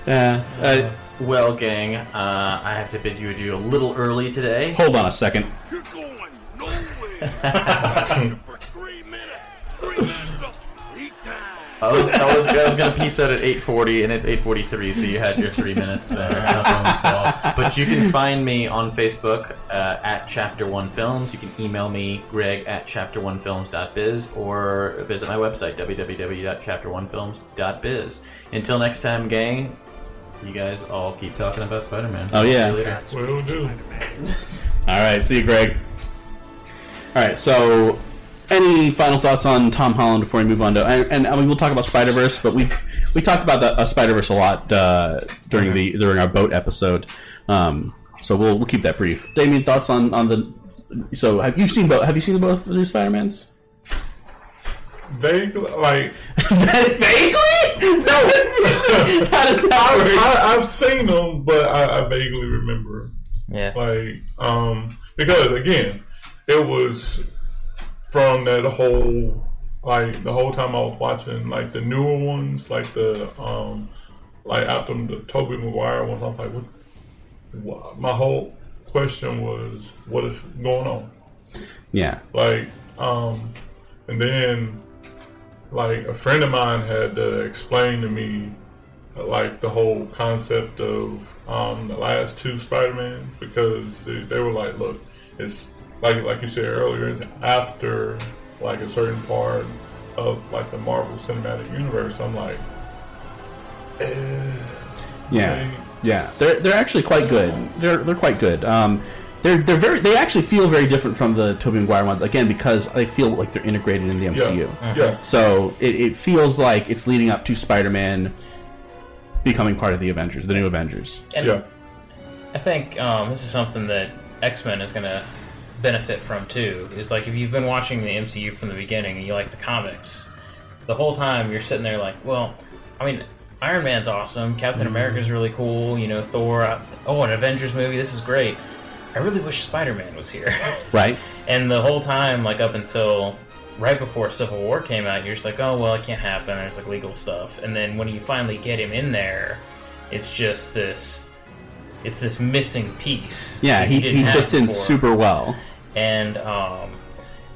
Yeah. Uh, well, gang, uh, I have to bid you adieu a little early today. Hold on a second. <laughs> I was, I was, I was gonna peace out at 8:40, and it's 8:43, so you had your three minutes there. But you can find me on Facebook uh, at Chapter One Films. You can email me Greg at chapter1films.biz or visit my website www.chapter1films.biz. Until next time, gang. You guys all keep talking about Spider-Man. Oh, yeah. See you later. Will do. <laughs> All right, see you, Greg. All right, so any final thoughts on Tom Holland before we move on to and, and I mean we'll talk about Spider Verse, but we we talked about the uh, Spider Verse a lot uh, during the during our boat episode, um, so we'll we'll keep that brief. Damion, thoughts on on the so have you seen both? Have you seen both the new Spider Mans? Vaguely, like <laughs> vaguely. No, how does that? I, I've seen them, but I, I vaguely remember. Yeah. Like, um, because again, it was from that whole, like, the whole time I was watching, like, the newer ones, like the, um, like after the Tobey Maguire ones, I'm like, what? what? My whole question was, what is going on? Yeah. Like, um, and then, like, a friend of mine had to explain to me, uh, like, the whole concept of um, the last two Spider-Man because they, they were like, look, it's like like you said earlier, it's after like a certain part of like the Marvel Cinematic Universe. I'm like, eh, Yeah, yeah, they're they're actually quite good. They're they're quite good. Um, they're they're very they actually feel very different from the Tobey Maguire ones again because they feel like they're integrated in the MCU. yeah. So it, it feels like it's leading up to Spider-Man becoming part of the Avengers, the new Avengers. And I think um, this is something that X Men is going to benefit from too. Is like if you've been watching the MCU from the beginning and you like the comics, the whole time you're sitting there like, well, I mean, Iron Man's awesome, Captain Mhm. America's really cool, you know, Thor. I- Oh, an Avengers movie, this is great. I really wish Spider Man was here. <laughs> Right. And the whole time, like up until right before Civil War came out, you're just like, oh well, it can't happen. There's like legal stuff. And then when you finally get him in there, it's just this, it's this missing piece. Yeah, that he, he fits in super well. And um,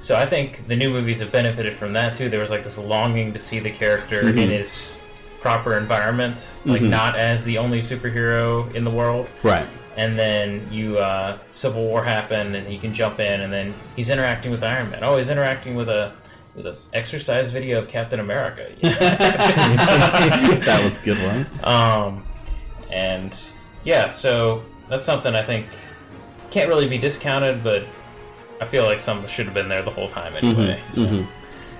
so I think the new movies have benefited from that too. There was like this longing to see the character Mhm. in his proper environment, like Mhm. not as the only superhero in the world. Right. And then you uh, Civil War happened, and you can jump in, and then he's interacting with Iron Man. Oh, he's interacting with a with an exercise video of Captain America. <laughs> Yeah. <laughs> that was a good one. Um, and yeah, so that's something I think can't really be discounted, but I feel like some should have been there the whole time anyway. Mhm, mhm.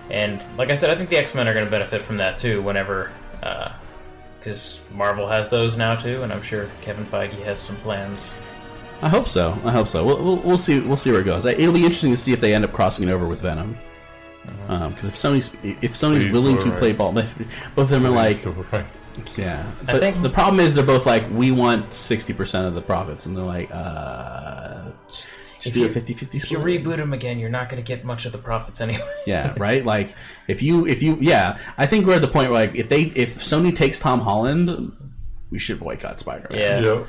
And like I said, I think the X Men are going to benefit from that too. Whenever, because Marvel has those now too, and I'm sure Kevin Feige has some plans. I hope so. I hope so. We'll, we'll, we'll see. We'll see where it goes. It'll be interesting to see if they end up crossing it over with Venom. Because if Sony's if Sony's Please willing to right. play ball, both of them are like, Please do right. yeah. I But think- the problem is they're both like, we want sixty percent of the profits, and they're like, uh, just If do a you- 50-50 If you reboot them again, you're not going to get much of the profits anyway. Yeah, <laughs> right. Like if you if you yeah, I think we're at the point where like if they if Sony takes Tom Holland, we should boycott Spider-Man. Yeah. Yep.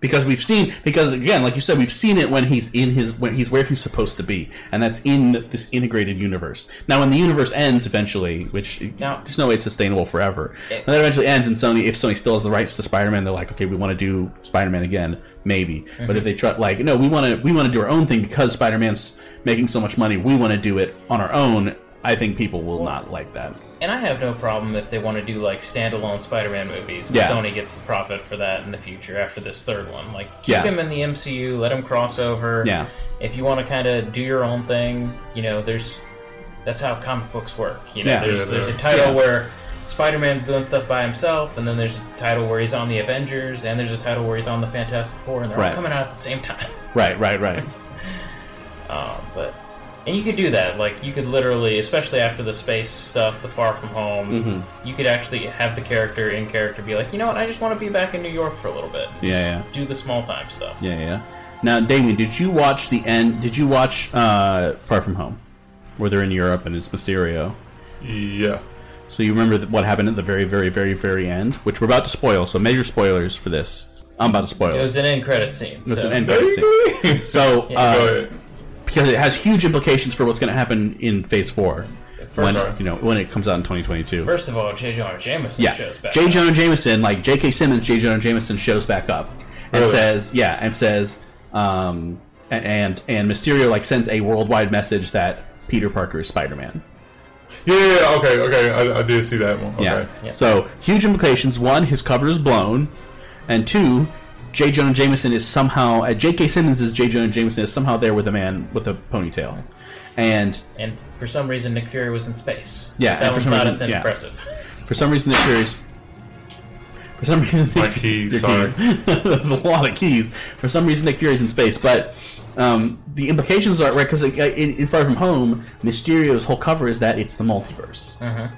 Because we've seen because again, like you said, we've seen it when he's in his when he's where he's supposed to be, and that's in this integrated universe. Now, when the universe ends eventually, which there's no way it's sustainable forever, and that eventually ends, and Sony, if Sony still has the rights to Spider-Man, they're like, okay, we want to do Spider-Man again, maybe. Mm-hmm. But if they try, like, no, we want to we want to do our own thing because Spider-Man's making so much money, we want to do it on our own. I think people will not like that. And I have no problem if they want to do like standalone Spider-Man movies. and Yeah. Sony gets the profit for that in the future after this third one. Like keep Yeah. him in the MCU, let him cross over. Yeah. If you want to kind of do your own thing, you know, there's that's how comic books work. You know, Yeah. there's Yeah, there's a title Yeah. where Spider-Man's doing stuff by himself, and then there's a title where he's on the Avengers, and there's a title where he's on the Fantastic Four, and they're Right. all coming out at the same time. Right, right, right. <laughs> Um, but and you could do that. Like you could literally, especially after the space stuff, the Far From Home, Mhm. you could actually have the character in character be like, you know what, I just want to be back in New York for a little bit. Yeah, yeah. Do the small time stuff. Yeah, yeah. Now, Damion, did you watch the end? Did you watch uh, Far From Home, where they're in Europe and it's Mysterio? Yeah. So you remember what happened at the very, very, very, very end, which we're about to spoil. So major spoilers for this. I'm about to spoil. It was an end credit scene. It was so. an end credit scene. So, <laughs> Yeah. uh, Go ahead. Because it has huge implications for what's going to happen in Phase Four, when First- you know when it comes out in 2022. First of all, J. Jonah Jameson yeah, shows back. J. Jonah Jameson, like J.K. Simmons, J. Jonah Jameson shows back up and Really? says, yeah, and says, um, a- and and Mysterio like sends a worldwide message that Peter Parker is Spider Man. Yeah, yeah, yeah, okay, okay. I, I did see that one. Okay. Yeah. So huge implications. One, his cover is blown, and two, J. Jonah Jameson is somehow uh, J.K. Simmons is J. Jonah Jameson is somehow there with a man with a ponytail, and And for some reason, Nick Fury was in space. Yeah, that and for some not reason- as yeah. impressive. for some reason Nick Fury's for some reason My Nick- keys, sorry. keys. <laughs> That's a lot of keys. For some reason Nick Fury's in space, but um, the implications are right because in, in Far From Home, Mysterio's whole cover is that it's the multiverse. Mhm.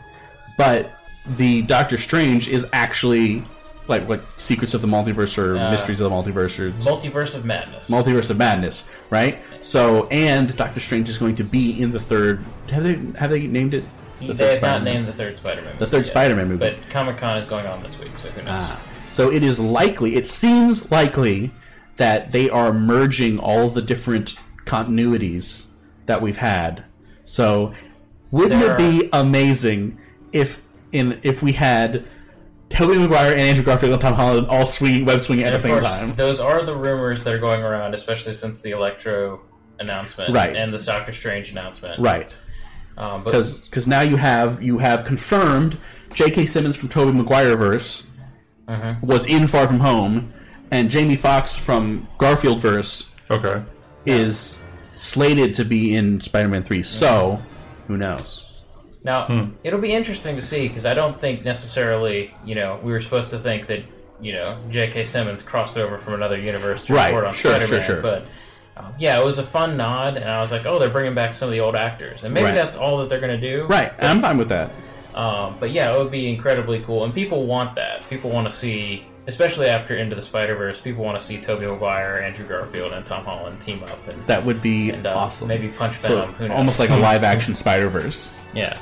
but the Doctor Strange is actually like like Secrets of the Multiverse or Uh, Mysteries of the Multiverse or Multiverse of Madness. Multiverse of Madness, right? So and Doctor Strange is going to be in the third. Have they have they named it? The they third have not Spider-Man? named the third Spider-Man. The movie third yet. Spider-Man movie. But Comic Con is going on this week, so who knows? Ah. So it is likely, it seems likely that they are merging all the different continuities that we've had. So wouldn't There it be amazing if in if we had Tobey Maguire and Andrew Garfield and Tom Holland all swinging web swinging at And the of same course, time? Those are the rumors that are going around, especially since the Electro announcement Right. and this Doctor Strange announcement. Right. Um, Because now you have you have confirmed J.K. Simmons from Tobey Maguire verse Mhm. was in Far From Home, and Jamie Foxx from Garfield verse okay is slated to be in Spider-Man Three. So who knows? Now, Hmm. it'll be interesting to see because I don't think necessarily, you know, we were supposed to think that, you know, J.K. Simmons crossed over from another universe to Right, report on sure, sure, Spider-Man. sure. But um, yeah, it was a fun nod, and I was like, oh, they're bringing back some of the old actors, and maybe Right. that's all that they're going to do. Right, and I'm fine with that. Um, but yeah, it would be incredibly cool, and people want that. People want to see, especially after Into the Spider Verse, people want to see Tobey Maguire, Andrew Garfield, and Tom Holland team up, and That would be and, uh, awesome. Maybe punch So, Venom. knows? almost like a live-action <laughs> Spider-Verse. Yeah,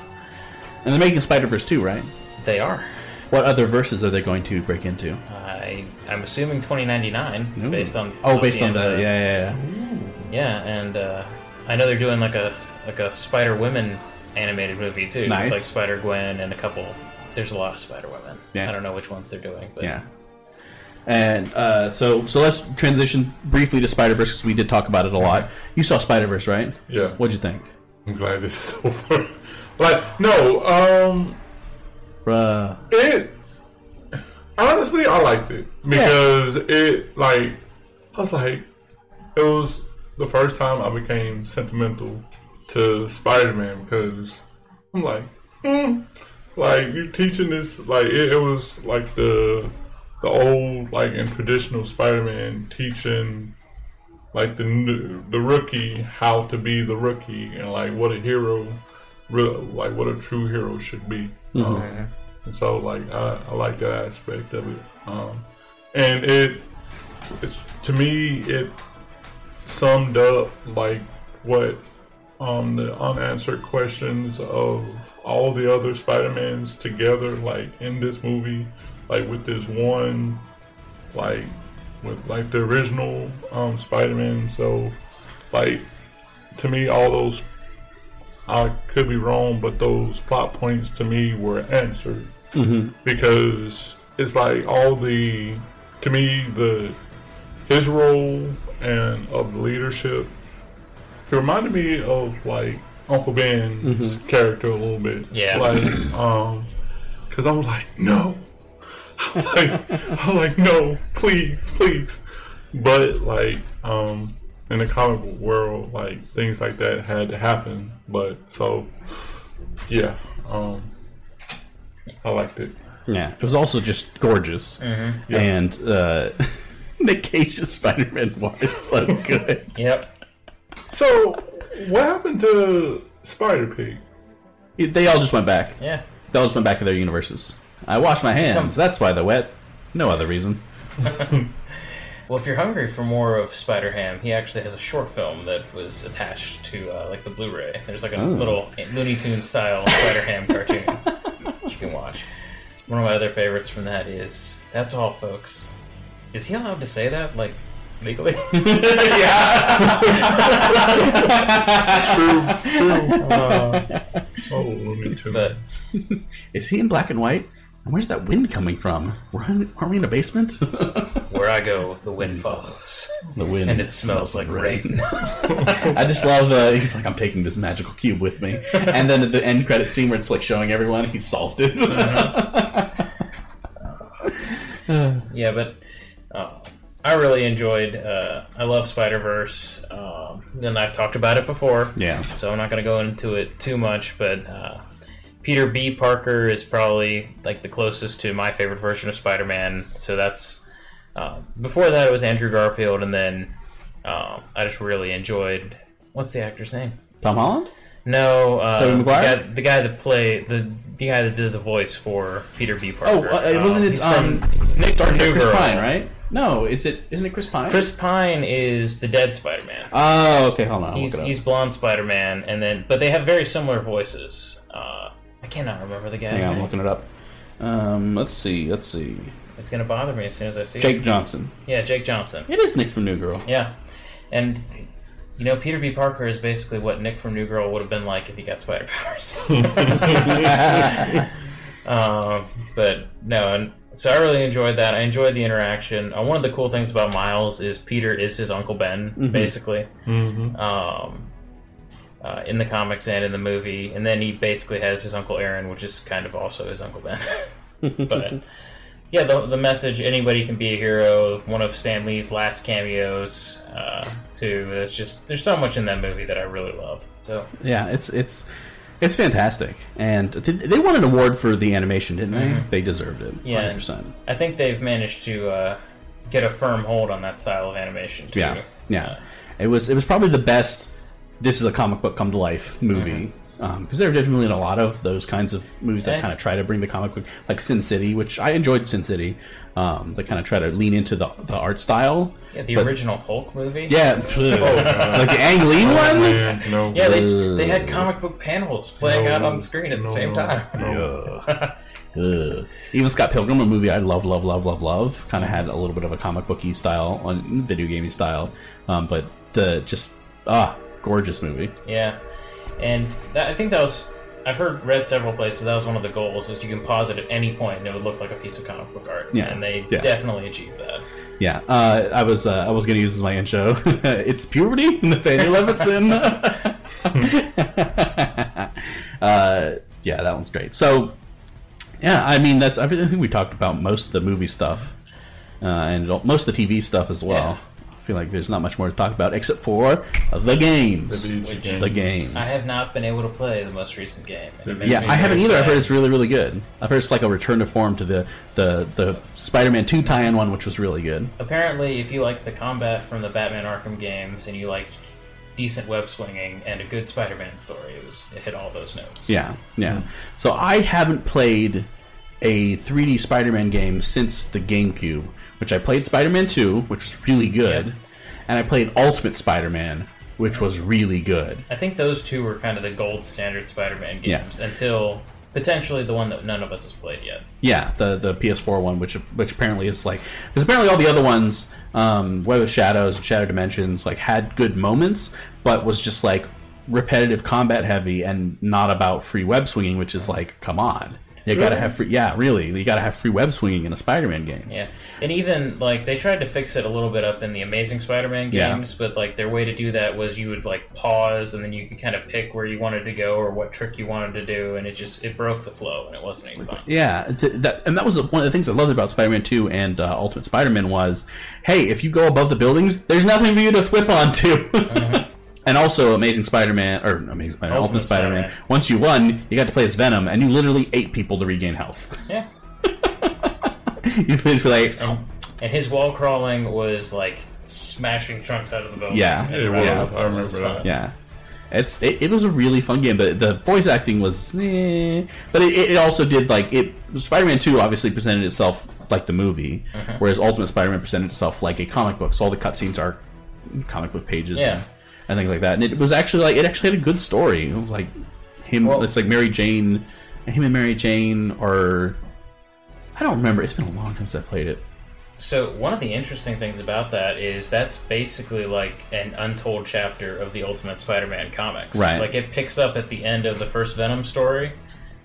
And they're making Spider-Verse too, right? they are. What other verses are they going to break into? I I'm assuming 2099 Ooh. based on Oh, based on the the- yeah, yeah, yeah. yeah, and uh, I know they're doing like a like a Spider Women animated movie too, with, Nice. like Spider Gwen and a couple. There's a lot of Spider Women. Yeah. I don't know which ones they're doing, but Yeah. And uh, so, so let's transition briefly to Spider Verse because we did talk about it a lot. You saw Spider Verse, right? Yeah. What'd you think? I'm glad this is <laughs> over. Like, no, um, Bruh. it honestly I liked it because it like I was like it was the first time I became sentimental to Spider Man because I'm like hmm, like you teaching this like it, it was like the the old like in traditional Spider Man teaching like the new- the rookie how to be the rookie and like what a hero re- like what a true hero should be Mhm. um, and so like I, I like that aspect of it um, and it it's, to me it summed up like what um, the unanswered questions of all the other Spider-Mans together like in this movie like with this one, like with like the original um, Spider-Man. So, like to me, all those I could be wrong, but those plot points to me were answered Mhm. because it's like all the to me the his role and of the leadership. It reminded me of like Uncle Ben's Mhm. character a little bit. Yeah. Like, um, because I was like, no, <laughs> I was like, I was like, no, please, please. But like, um, in the comic book world, like things like that had to happen. But so, yeah, um, I liked it. Yeah, it was also just gorgeous, Mhm. Yeah. and uh, <laughs> Nick of Spider-Man one is so good. <laughs> Yep. So, what happened to Spider Pig? They all just went back. Yeah. They all just went back to their universes. I washed my hands. That's why they're wet. No other reason. <laughs> Well, if you're hungry for more of Spider Ham, he actually has a short film that was attached to uh, like the Blu-ray. There's like a Oh. little Looney Tunes style Spider Ham cartoon <laughs> which you can watch. One of my other favorites from that is "That's all, folks." Is he allowed to say that like legally? <laughs> <laughs> yeah. True, true. Uh, oh, Looney Tunes. Is he in black and white? Where's that wind coming from? We're in, are we in a basement? <laughs> Where I go, the wind follows. The wind and it smells like rain. <laughs> I just love. Uh, he's like, I'm taking this magical cube with me, and then at the end credit scene where it's like showing everyone he solved it. <laughs> yeah, but uh, I really enjoyed. Uh, I love Spider Verse, um, and I've talked about it before. Yeah. So I'm not going to go into it too much, but uh, Peter B. Parker is probably like the closest to my favorite version of Spider-Man. So that's uh, before that it was Andrew Garfield, and then uh, I just really enjoyed. What's the actor's name? Tom Holland. No, uh, the, guy, the guy that played the the guy that did the voice for Peter B. Parker. Oh, Parker. uh, wasn't it um, from Nick Star Trek Chris Girl. Pine, right? No, is it? Isn't it Chris Pine? Chris Pine is the dead Spider-Man. Oh, okay. Hold on. I'll he's he's blonde Spider-Man, and then but they have very similar voices. Uh, I cannot remember the guy's Hang on, I'm name. looking it up. Um, let's see. Let's see. It's gonna bother me as soon as I see Jake it. Johnson. Yeah, Jake Johnson. It is Nick from New Girl. Yeah, and you know Peter B. Parker is basically what Nick from New Girl would have been like if he got spider powers. <laughs> um, but no, and so I really enjoyed that. I enjoyed the interaction. Uh, one of the cool things about Miles is Peter is his Uncle Ben, Mhm. basically. Mhm. Um, uh, in the comics and in the movie, and then he basically has his Uncle Aaron, which is kind of also his Uncle Ben. <laughs> but yeah, the, the message anybody can be a hero. One of Stan Lee's last cameos, uh, too. It's just there's so much in that movie that I really love. So Yeah, it's it's it's fantastic, and they won an award for the animation, didn't they? Mhm. They deserved it. yeah, 100%. I think they've managed to uh, get a firm hold on that style of animation too. Yeah, yeah. It was it was probably the best. This is a comic book come to life movie because there are definitely a lot of those kinds of movies that Mm-hmm. Kind of try to bring the comic book, like Sin City, which I enjoyed. Sin City, um, that kind of try to lean into the the art style. Yeah, the but- original Hulk movie. Yeah, <laughs> like the Ang Lee Oh, one. man, no. Yeah, they, they had comic book panels playing No, out on the screen at the no, same time. <laughs> Ugh. Ugh. Even Scott Pilgrim, a movie I love, love, love, love, love, kind of had a little bit of a comic booky style, on video gamey style, um, but uh, just ah, gorgeous movie. Yeah, and that, I think that was. I've heard read several places that was one of the goals is you can pause it at any point and it would look like a piece of comic book art. Yeah, and they yeah. definitely achieved that. Yeah, uh, I was uh, I was gonna use as my intro. <laughs> it's puberty, <laughs> Nathanael Levinson. <laughs> uh, yeah, that one's great. So, yeah, I mean that's I think we talked about most of the movie stuff uh, and most of the TV stuff as well. I feel like there's not much more to talk about except for the games. The video games. The games. I have not been able to play the most recent game. and it makes Yeah, I haven't very either. I've heard it's really, really good. I've heard it's like a return to form to the the the Spider-Man Two tie-in one, which was really good. Apparently, if you like the combat from the Batman Arkham games and you like decent web swinging and a good Spider-Man story, it was it hit all those notes. Yeah, yeah. So I haven't played a 3D Spider-Man game since the GameCube, which I played Spider-Man 2, which was really good, and I played Ultimate Spider-Man, which was really good. I think those two were kind of the gold standard Spider-Man Yeah. games until potentially the one that none of us has played yet. Yeah, the the PS4 one, which which apparently is like because apparently all the other ones, um, Web of Shadows and Shadow Dimensions, like had good moments, but was just like repetitive combat heavy and not about free web swinging, which is like, come on, you got to have free. Yeah, really, you got to have free web swinging in a Spider-Man game. Yeah, and even like they tried to fix it a little bit up in the Amazing Spider-Man Yeah. games, but like their way to do that was you would like pause and then you could kind of pick where you wanted to go or what trick you wanted to do, and it just it broke the flow and it wasn't any fun. Yeah, th- that, and that was one of the things I loved about Spider-Man 2 and uh, Ultimate Spider-Man was, hey, if you go above the buildings, there's nothing for you to whip onto. <laughs> and also, Amazing Spider-Man or Amazing Spider-Man, Ultimate, Ultimate Spider-Man. Spider-Man. Once you won, you got to play as Venom, and you literally ate people to regain health. Yeah. <laughs> you basically like, And his wall crawling was like smashing trunks out of the building. yeah, And yeah, was fun. Yeah. It's it, it was a really fun game, but the voice acting was, eh. but it, it also did like it. Spider-Man Two obviously presented itself like the movie, Mhm. whereas Ultimate Spider-Man presented itself like a comic book. So all the cutscenes are comic book pages, Yeah. and, and things like that. And it was actually like it actually had a good story. It was like him. it's like Mary Jane, him and Mary Jane, or I don't remember. It's been a long time since I played it. So one of the interesting things about that is that's basically like an untold chapter of the Ultimate Spider-Man comics. Right. Like it picks up at the end of the first Venom story,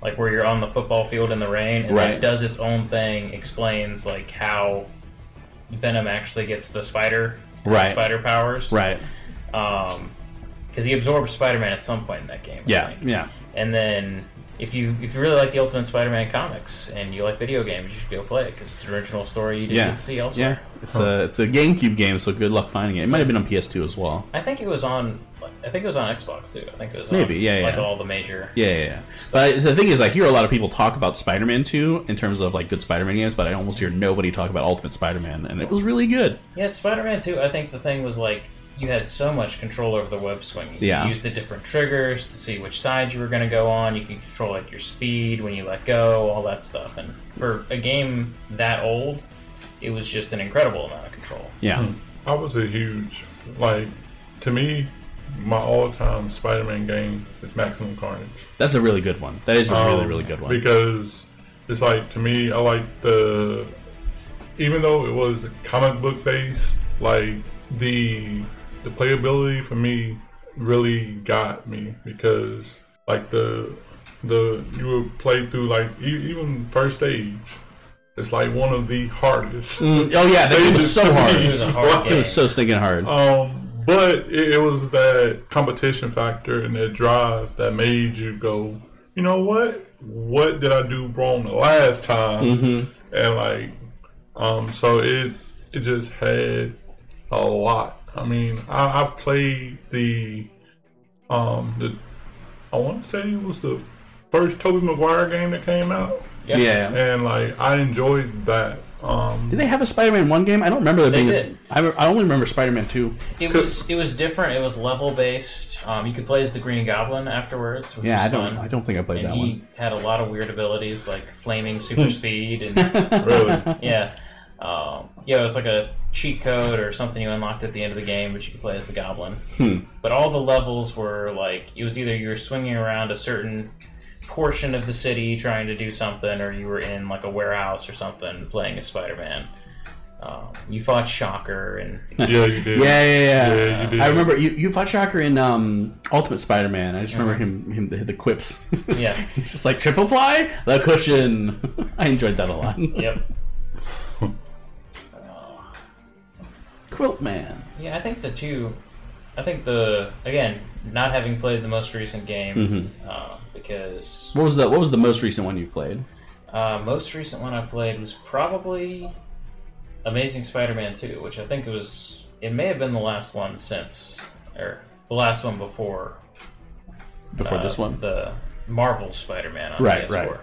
like where you're on the football field in the rain, and Right. it does its own thing, explains like how Venom actually gets the spider, Right. spider powers, Right. Um, because he absorbs Spider-Man at some point in that game. Yeah, yeah. And then if you if you really like the Ultimate Spider-Man comics and you like video games, you should go play it because it's an original story you didn't Yeah, get to see elsewhere. yeah. It's a it's a GameCube game, so good luck finding it. It might have been on PS2 as well. I think it was on. I think it was on Xbox too. I think it was Maybe, on, yeah, yeah. like all the major. Yeah, yeah, yeah. But the thing is, I hear a lot of people talk about Spider-Man 2 in terms of like good Spider-Man games, but I almost hear nobody talk about Ultimate Spider-Man, and it was really good. Yeah, Spider-Man 2, I think the thing was like you had so much control over the web swinging. Yeah. You used the different triggers to see which side you were going to go on. You can control like your speed when you let go, all that stuff. And for a game that old, it was just an incredible amount of control. Yeah. Hmm. I was a huge like to me, my all-time Spider-Man game is Maximum Carnage. That's a really good one. That is a really, Um, really good one. because it's like to me, I like the even though it was comic book based, like the the playability for me really got me because like the the you would play through like e- even first stage. It's like one of the hardest. Mm, oh yeah, <laughs> that game was so hard. It was a hard It was so stinking hard. Um, but it, it was that competition factor and that drive that made you go, you know what? What did I do wrong the last time? Mhm. And like, um, so it it just had a lot. I mean, I, I've played the um the I want to say it was the first Tobey Maguire game that came out. Yeah. Yeah. and like I enjoyed that. Um, Did they have a Spider-Man 1 game? I don't remember there They being. did. A, I, I only remember Spider-Man 2. It was it was different. It was level based. Um, you could play as the Green Goblin afterwards. Which Yeah, was I don't- Fun. I don't think I played that one. and that he one. had a lot of weird abilities like flaming super <laughs> speed and Really? <laughs> yeah, um, yeah. It was like a cheat code or something you unlocked at the end of the game, but you could play as the Goblin. Hmm. But all the levels were like it was either you were swinging around a certain portion of the city trying to do something, or you were in like a warehouse or something playing as Spider-Man. Um, you fought Shocker and Yeah, you did. Yeah, yeah, yeah. Yeah, you did. I remember you, you fought Shocker in um, Ultimate Spider-Man. I just remember him, him the, the quips. Yeah. <laughs> He's just like triple ply the cushion. <laughs> I enjoyed that a lot. Yep. Quilt Man. Yeah, I think the two. I think the again, not having played the most recent game, Mhm. uh, because What was the What was the most recent one you played? uh, most recent one I played was probably Amazing Spider-Man Two, which I think it was. It may have been the last one since, or the last one before. Before uh, this one? the Marvel Spider-Man on Right, PS4. right.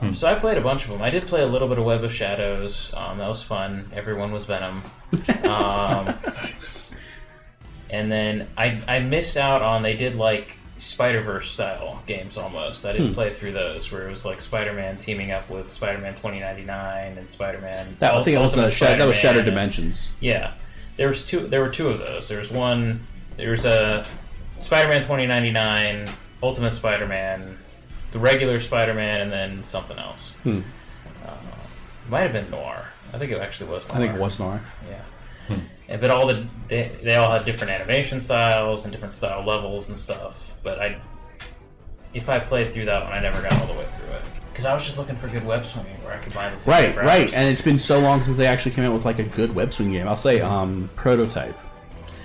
Um, So I played a bunch of them. I did play a little bit of Web of Shadows. Um, that was fun. Everyone was Venom. <laughs> Um, and then I I missed out on they did like Spider Verse style games almost. I didn't Hmm. play through those where it was like Spider Man teaming up with Spider Man twenty ninety nine and Spider Man. That, I think it was, uh, that was Shattered Dimensions. Yeah, there was two. There were two of those. There was one. There was a Spider-Man 2099, Ultimate Spider-Man, the regular Spider-Man and then something else. Hmm. Uh, might have been Noir. I think it actually was. Noir. I think it was Noir. Yeah. And- but all the they, they all had different animation styles and different style levels and stuff. But I, if I played through that one, I never got all the way through it because I was just looking for good web swinging where I could buy the system Right, right. And it's been so long since they actually came out with like a good web swing game. I'll say um, Prototype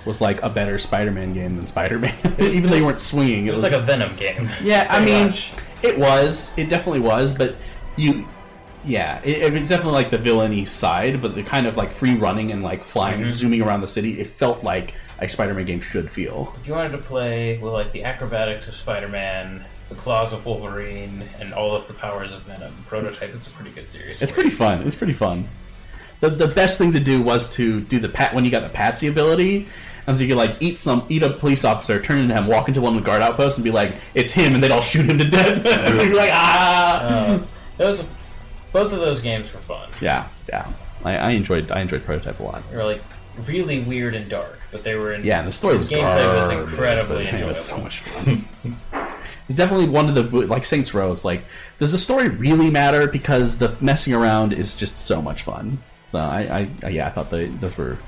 was like a better Spider-Man game than Spider-Man. was- <laughs> Even though you weren't swinging, it was like a Venom game. Yeah, <laughs> I mean, much. It was. It definitely was. But you, yeah, it, it was definitely like the villainy side. But the kind of like free running and like flying, Mhm. zooming around the city, it felt like a Spider-Man game should feel. If you wanted to play with like the acrobatics of Spider-Man, the claws of Wolverine, and all of the powers of Venom, Prototype is a pretty good series. It's pretty you. fun. It's pretty fun. The the best thing to do was to do the pat when you got the patsy ability. And so you could like eat some, eat a police officer, turn into him, walk into one of the guard outposts, and be like, "It's him," and they'd all shoot him to death. <laughs> And you're like, ah. Uh, those, both of those games were fun. yeah, yeah. I, I enjoyed, I enjoyed prototype a lot. They were like really weird and dark, but they were in. Yeah, and the story was gameplay was incredibly enjoyable. It was so much fun. <laughs> It's definitely one of the like Saints Row. is Like, does the story really matter? Because the messing around is just so much fun. So I, I yeah, I thought they those were,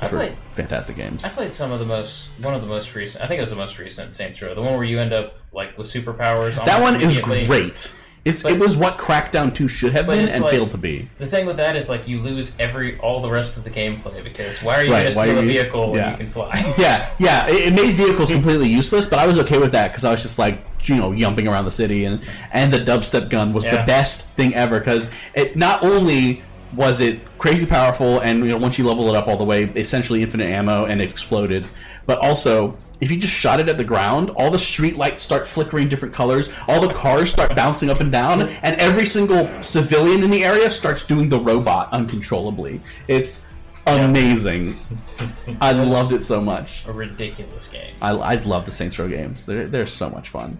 I played- fantastic games. I played some of the most, one of the most recent. I think it was the most recent Saints Row, the one where you end up like with superpowers. That one is great. It's it was what Crackdown Two should have been and like- failed to be. The thing with that is like you lose every all the rest of the gameplay because why are you Right, going to why steal are a you- vehicle when yeah. you can fly? <laughs> yeah, yeah. It, it made vehicles completely useless, but I was okay with that because I was just like, you know, jumping around the city, and and the dubstep gun was the best thing ever because it not only was it crazy powerful, and you know, once you level it up all the way, essentially infinite ammo, and it exploded, but also. If you just shot it at the ground, all the street lights start flickering different colors, all the cars start bouncing up and down, and every single civilian in the area starts doing the robot uncontrollably. It's amazing. <laughs> I loved it so much. A ridiculous game. I, I love the Saints Row games. They're they're so much fun.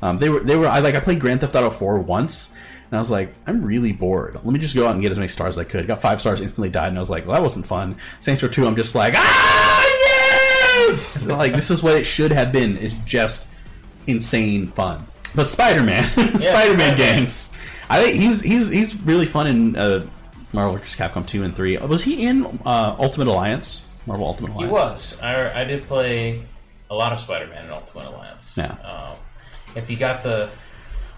Um, they were they were I like I played Grand Theft Auto 4 once and I was like I'm really bored. Let me just go out and get as many stars as I could. Got five stars, instantly died, and I was like, well that wasn't fun. Saints Row 2, I'm just like ah yes, <laughs> like this is what it should have been. It's just insane fun. But Spider Man, Spider <laughs> Man Spider-Man. games. I think he's he's he's really fun in uh, Marvel vs. Capcom 2 and 3. Was he in uh, Ultimate Alliance? Marvel Ultimate Alliance? He was. I, I did play a lot of Spider-Man in Ultimate Alliance. Yeah. Um, if you got the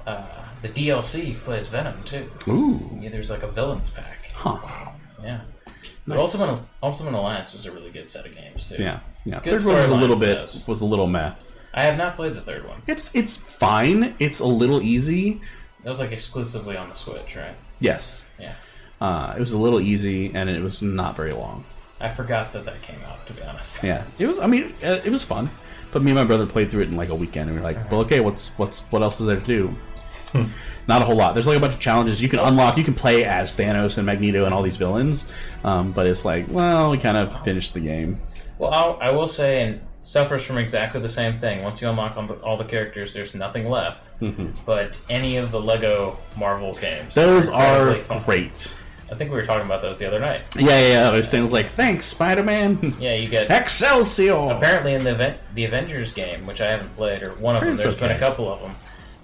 uh, the DLC, plays Venom too. Ooh. Yeah, there's like a villains pack. Huh. Yeah. But Nice. Ultimate Ultimate Alliance was a really good set of games too. Yeah, yeah. Good Third one was a little bit those. was a little meh. I have not played the third one. It's it's fine. It's a little easy. That was like exclusively on the Switch, right? Yes. Yeah. Uh, it was a little easy, and it was not very long. I forgot that that came out. To be honest. Yeah, it was. I mean, uh, it was fun. But me and my brother played through it in like a weekend, and we were like, "Well, okay, what's what's what else is there to do?" <laughs> Not a whole lot. There's like a bunch of challenges you can unlock. You can play as Thanos and Magneto and all these villains, um, but it's like, well, we kind of finished the game. Well, I'll, I will say, and suffers from exactly the same thing. Once you unlock all the, all the characters, there's nothing left. Mhm. But any of the Lego Marvel games, Those are fun. great. I think we were talking about those the other night. Yeah, yeah. yeah. I was saying, like, thanks, Spider Man. Yeah, you get <laughs> Excelsior. Apparently, in the event, the Avengers game, which I haven't played, or one of them, It's there's been a couple of them.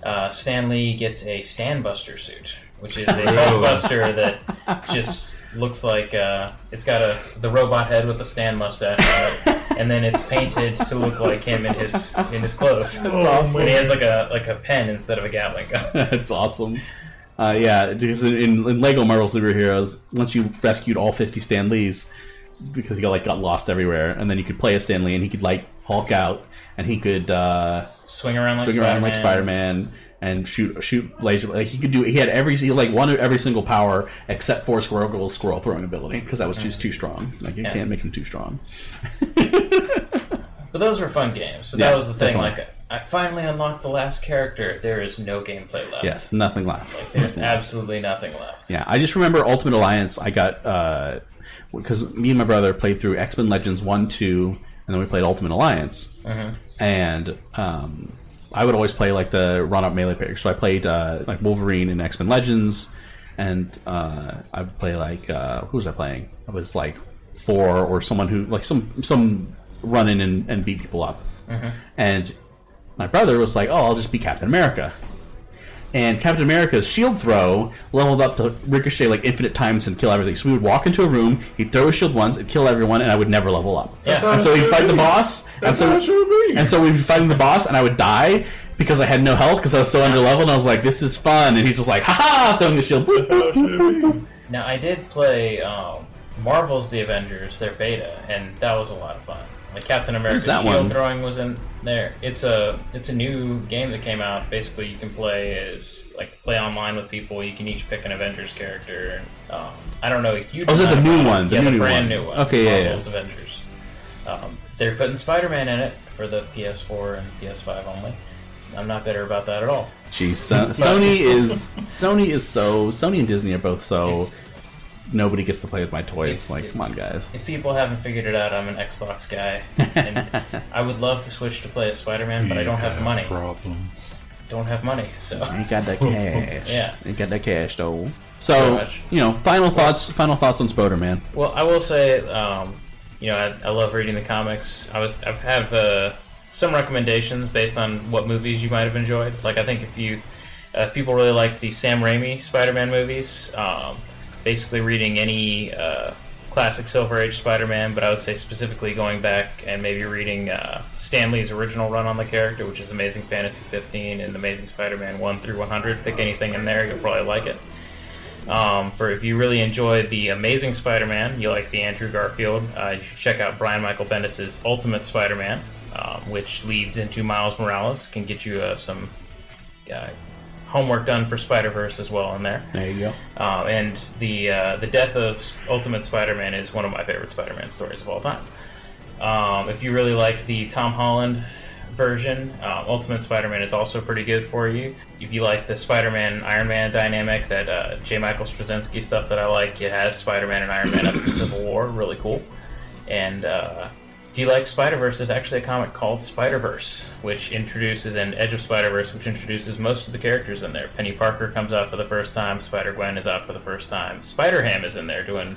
Uh, Stan Lee gets a Stanbuster suit, which is a <laughs> buster that just looks like uh, it's got a the robot head with the Stan mustache on it, and then it's painted to look like him in his in his clothes. That's awesome. <laughs> And he has like a like a pen instead of a Gatling gun. <laughs> That's awesome. Uh, yeah, because in, in Lego Marvel Superheroes, once you rescued all 50 Stan Lees, because he got like got lost everywhere, and then you could play as Stan Lee, and he could like Hulk out, and he could uh, Swing around like swing around like Spider-Man. Spider Man, and shoot shoot laser. Like he could do. He had every he like one every single power except for Squirrel Girl's squirrel throwing ability because that was just too strong. Like you Yeah. can't make him too strong. <laughs> But those were fun games. But Yeah, that was the thing. definitely. Like I finally unlocked the last character. There is no gameplay left. Yes, nothing left. Like there's absolutely nothing left. Yeah, I just remember Ultimate Alliance. I got uh because me and my brother played through X Men Legends one, two, and then we played Ultimate Alliance. Mhm. And um, I would always play like the run up melee players. So I played uh, like Wolverine in X Men Legends, and uh, I would play like uh, who was I playing? I was like four or someone who like some some run in and, and beat people up. Mhm. And my brother was like, "Oh, I'll just be Captain America." And Captain America's shield throw leveled up to ricochet like infinite times and kill everything. So we would walk into a room, he'd throw his shield once, it'd kill everyone, and I would never level up. Yeah. And so we'd fight the boss, and That's so how it and so we'd be fighting the boss, and I would die because I had no health because I was so under level, and I was like, "This is fun," and he's just like, "Ha ha!" throwing the shield. Now I did play um, Marvel's The Avengers, their beta, and that was a lot of fun. Like Captain America's shield one? throwing was in there. It's a it's a new game that came out. Basically, you can play as like play online with people. You can each pick an Avengers character. Um, I don't know a huge. Oh, is amount the new one? The yeah, new the brand one. new one. Okay, yeah, yeah. Marvel's Avengers. Um, they're putting Spider-Man in it for the PS4 and PS5 only. I'm not bitter about that at all. Jeez, so- Sony is Sony is so Sony and Disney are both so. Nobody gets to play with my toys. Like, come on, guys. If people haven't figured it out, I'm an Xbox guy, and <laughs> I would love to switch to play as Spider-Man, but I don't have money. Problems. Don't have money, so Ain't got that cash. Yeah. ain't got that cash though. So, you know, final thoughts. Final thoughts on Spider Man. Well, I will say, um, you know, I, I love reading the comics. I was, I have uh, some recommendations based on what movies you might have enjoyed. Like, I think if you, uh, if people really liked the Sam Raimi Spider-Man movies, um, basically reading any uh, classic Silver Age Spider-Man, but I would say specifically going back and maybe reading uh, Stan Lee's original run on the character, which is Amazing Fantasy 15 and Amazing Spider-Man 1 through 100. Pick anything in there, you'll probably like it. Um, for if you really enjoy the Amazing Spider-Man, you like the Andrew Garfield, uh, you should check out Brian Michael Bendis' Ultimate Spider-Man, um, which leads into Miles Morales. Can get you uh, some uh, homework done for Spider-Verse as well in there. There you go. Um, and the uh, the death of Ultimate Spider-Man is one of my favorite Spider-Man stories of all time. Um, if you really liked the Tom Holland version, uh, Ultimate Spider-Man is also pretty good for you. If you like the Spider-Man Iron Man dynamic, that uh, J. Michael Straczynski stuff that I like, it has Spider-Man and Iron Man up to Civil War, really cool. And uh, if you like Spider Verse, there's actually a comic called Spider Verse, which introduces an Edge of Spider Verse, which introduces most of the characters in there. Penny Parker comes out for the first time. Spider Gwen is out for the first time. Spider Ham is in there doing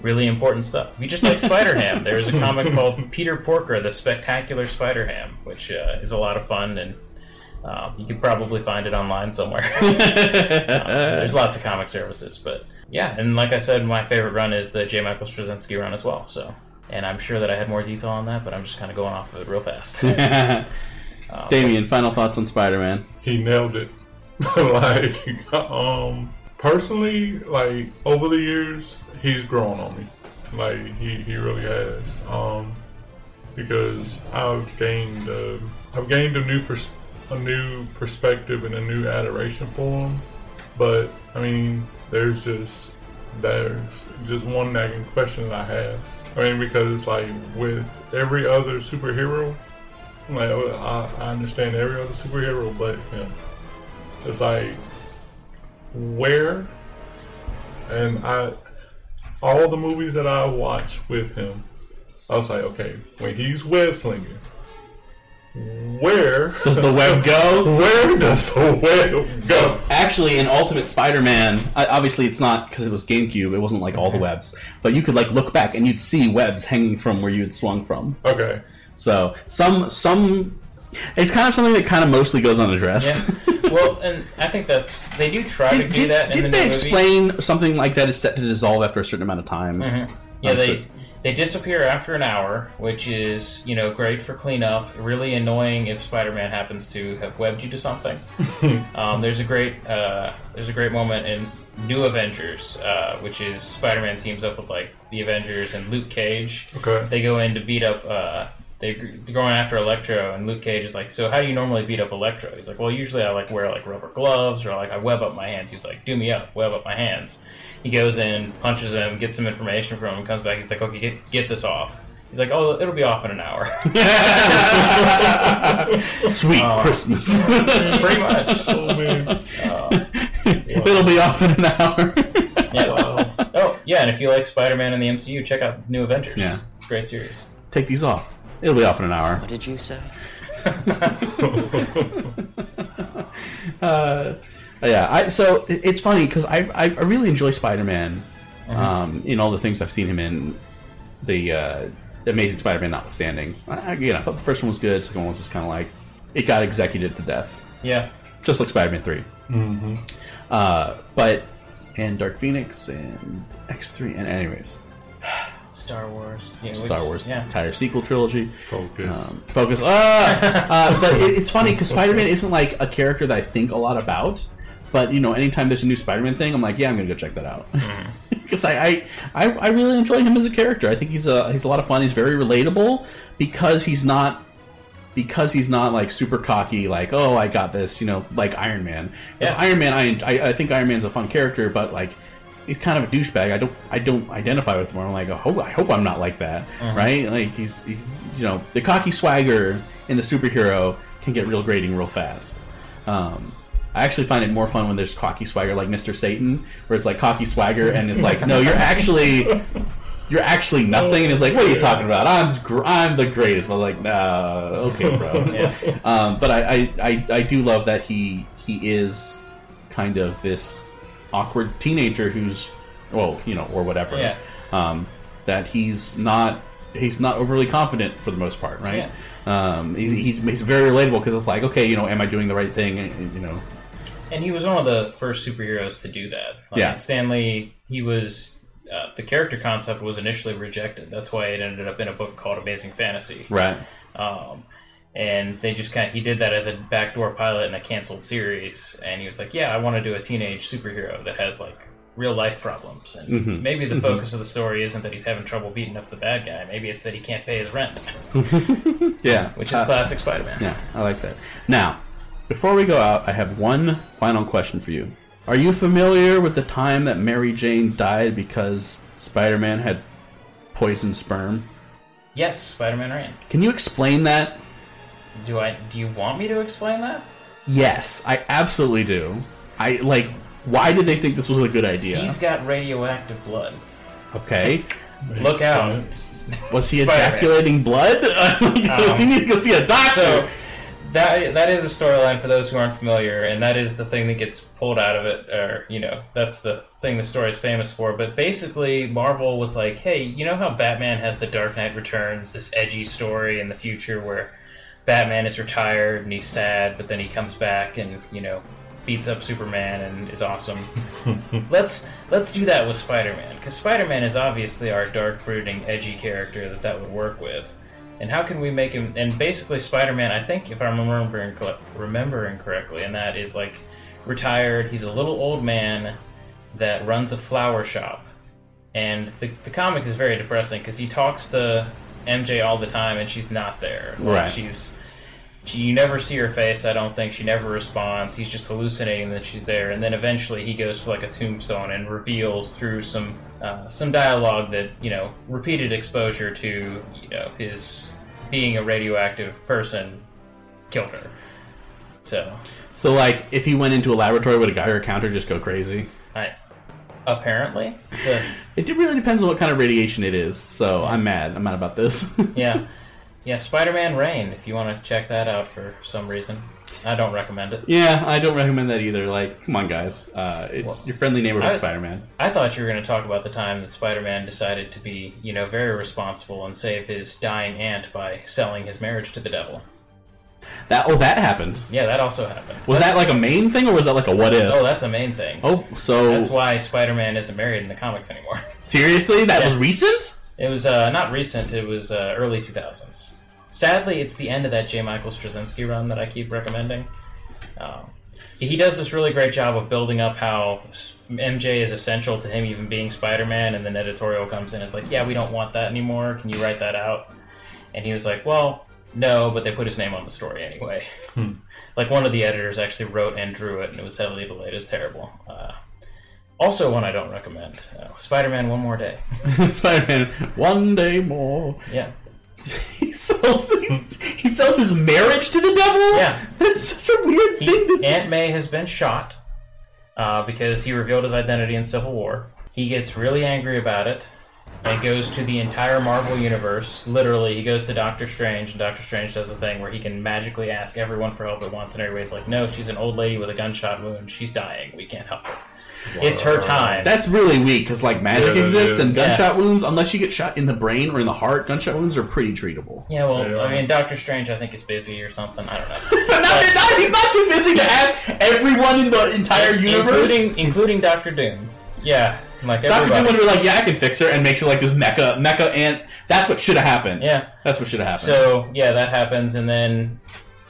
really important stuff. If you just like Spider Ham, there's a comic <laughs> called Peter Porker, the Spectacular Spider Ham, which uh, is a lot of fun and. Um, you could probably find it online somewhere. <laughs> Um, there's lots of comic services, but yeah, and like I said, my favorite run is the J. Michael Straczynski run as well. So, and I'm sure that I had more detail on that, but I'm just kind of going off of it real fast. <laughs> Um, Damion, final thoughts on Spider Man. He nailed it. <laughs> like, um, personally, like over the years, he's grown on me. Like he, he really has. Um, because I've gained, uh, I've gained a new pers- a new perspective and a new adoration for him. But I mean, there's just there's just one nagging question that I have. I mean, because like with every other superhero, like oh, I, I understand every other superhero, but him, it's like where, and I, all the movies that I watched with him, I was like, okay, when he's web slinging, where Does the web go? <laughs> Where does the web So go? actually, in Ultimate Spider-Man, obviously it's not because it was GameCube. It wasn't like all the webs, but you could like look back and you'd see webs hanging from where you had swung from. Okay. So some some, it's kind of something that kind of mostly goes unaddressed. <laughs> well, and I think that's they do try to do that Did the they new movie. explain something like that is set to dissolve after a certain amount of time? Mhm. Yeah, Um, they so- they disappear after an hour, which is you know great for cleanup. Really annoying if Spider-Man happens to have webbed you to something. <laughs> um, there's a great uh, there's a great moment in New Avengers, uh, which is Spider-Man teams up with like the Avengers and Luke Cage. Okay. They go in to beat up. Uh, they're going after Electro, and Luke Cage is like, "So how do you normally beat up Electro?" He's like, "Well, usually I like wear like rubber gloves, or like I web up my hands." He's like, "Do me up, web up my hands." He goes in, punches him, gets some information from him, comes back. He's like, "Okay, get get this off." He's like, "Oh, it'll be off in an hour." <laughs> Sweet Uh, Christmas. pretty much. Oh man. It'll be off in an hour. <laughs> Yeah. Oh, yeah, and if you like Spider-Man in the MCU, check out New Avengers. Yeah. It's a great series. Take these off. It'll be off in an hour. What did you say? <laughs> <laughs> uh, yeah, I, so it's funny because I, I I really enjoy Spider Man, Mhm. um, in all the things I've seen him in. The uh, Amazing Spider Man notwithstanding, I, again, I thought the first one was good. Second one was just kind of like it got executed to death. Yeah. just like Spider-Man 3 Mhm. Uh, but and Dark Phoenix and X three and anyways, Star Wars. Yeah, Star which- Wars Yeah. entire sequel trilogy. Focus. Um, focus. Ah! uh, but it, it's funny because <laughs> Spider-Man isn't like a character that I think a lot about. But you know, anytime there's a new Spider-Man thing, I'm like, yeah, I'm gonna go check that out <laughs> because I, I, I I really enjoy him as a character. I think he's a he's a lot of fun. He's very relatable because he's not because he's not like super cocky, like oh I got this, you know, like Iron Man. Yeah. Iron Man, I, I I think Iron Man's a fun character, but like he's kind of a douchebag. I don't I don't identify with him. I'm like, oh, I hope I'm not like that, Mhm. right? Like he's he's you know the cocky swagger in the superhero can get real grating real fast. Um, I actually find it more fun when there's cocky swagger like Mr. Satan, where it's like cocky swagger and it's like, no, you're actually you're actually nothing, and it's like, what are you talking about? I'm gr- I'm the greatest. But like, nah, okay, bro. <laughs> Yeah. Um, but I, I, I I do love that he he is kind of this awkward teenager who's well, you know, or whatever. Yeah. Um, that he's not he's not overly confident for the most part, right? Um, he, he's he's very relatable because it's like, okay, you know, am I doing the right thing? And, You know, And he was one of the first superheroes to do that. Like, Yeah. Stan Lee, he was. Uh, the character concept was initially rejected. That's why it ended up in a book called Amazing Fantasy. Right. Um, and they just kind of, he did that as a backdoor pilot in a canceled series. And he was like, yeah, I want to do a teenage superhero that has like real life problems. And Mhm. maybe the Mhm. focus of the story isn't that he's having trouble beating up the bad guy. Maybe it's that he can't pay his rent. <laughs> yeah, Which is Uh, classic Spider-Man. Yeah, I like that. Now, before we go out, I have one final question for you. Are you familiar with the time that Mary Jane died because Spider-Man had poisoned sperm? Yes, Spider-Man Reign. Can you explain that? Do I? Do you want me to explain that? Yes, I absolutely do. I like. Why did they think this was a good idea? He's got radioactive blood. Okay. Look out. Was he <laughs> ejaculating blood? <laughs> Um, he needs to go see a doctor. So that that is a storyline for those who aren't familiar, and that is the thing that gets pulled out of it, or you know, that's the thing the story is famous for. But basically, Marvel was like, "Hey, you know how Batman has the Dark Knight Returns, this edgy story in the future where Batman is retired and he's sad, but then he comes back and you know." beats up Superman and is awesome. <laughs> let's let's do that with Spider-Man because Spider-Man is obviously our dark, brooding, edgy character that that would work with. And how can we make him? And basically, Spider-Man, I think, if I'm remembering remembering correctly, and that is like retired. He's a little old man that runs a flower shop, and the the comic is very depressing because he talks to MJ all the time, and she's not there. Like, Right. She's she, you never see her face. I don't think she never responds. He's just hallucinating that she's there, and then eventually he goes to like a tombstone and reveals through some uh, some dialogue that you know repeated exposure to you know his being a radioactive person killed her. So So, like, if he went into a laboratory, would a Geiger counter just go crazy? I apparently a <laughs> It really depends on what kind of radiation it is. So I'm mad. I'm mad about this. <laughs> yeah yeah Spider-Man Reign if you want to check that out for some reason. I don't recommend it. yeah, I don't recommend that either. Like, come on, guys. Uh, it's Well, your friendly neighborhood I- Spider-Man. I thought you were going to talk about the time that Spider-Man decided to be, you know, very responsible and save his dying aunt by selling his marriage to the devil. That oh, that happened. Yeah, that also happened. Was that like a main thing, or was that like a what if? Oh, that's a main thing. Oh, so That's why Spider-Man isn't married in the comics anymore. <laughs> seriously, that Yeah. was recent. It was uh, not recent. It was uh, early 2000s. Sadly, it's the end of that J. Michael Straczynski run that I keep recommending. Um, he does this really great job of building up how MJ is essential to him even being Spider-Man, and then editorial comes in. And it's like, yeah, we don't want that anymore. Can you write that out? And he was like, well, no, but they put his name on the story anyway. <laughs> like one of the editors actually wrote and drew it, and it was heavily delayed. It was terrible. Uh, also, one I don't recommend: uh, Spider-Man One More Day. <laughs> Spider-Man, one day more. Yeah. <laughs> He sells he sells his marriage to the devil. Yeah. that's such a weird thing. To... Aunt May has been shot uh, because he revealed his identity in Civil War. He gets really angry about it, and goes to the entire Marvel universe. Literally, he goes to Doctor Strange, and Doctor Strange does a thing where he can magically ask everyone for help at once, and everybody's like, "No, she's an old lady with a gunshot wound. She's dying. We can't help her. It's her time." That's really weak because like magic Yeah, exists yeah. and Yeah. gunshot wounds, unless you get shot in the brain or in the heart, gunshot wounds are pretty treatable. Yeah, well, I mean, Doctor Strange, I think is busy or something. I don't know. <laughs> not, not, he's not too busy to ask everyone in the entire universe. including including Doctor Doom. Yeah, like Doctor. Doom would be like, "Yeah, I can fix her," and makes her like this mecha mecha ant. That's what should have happened. Yeah, that's what should have happened. So yeah, that happens, and then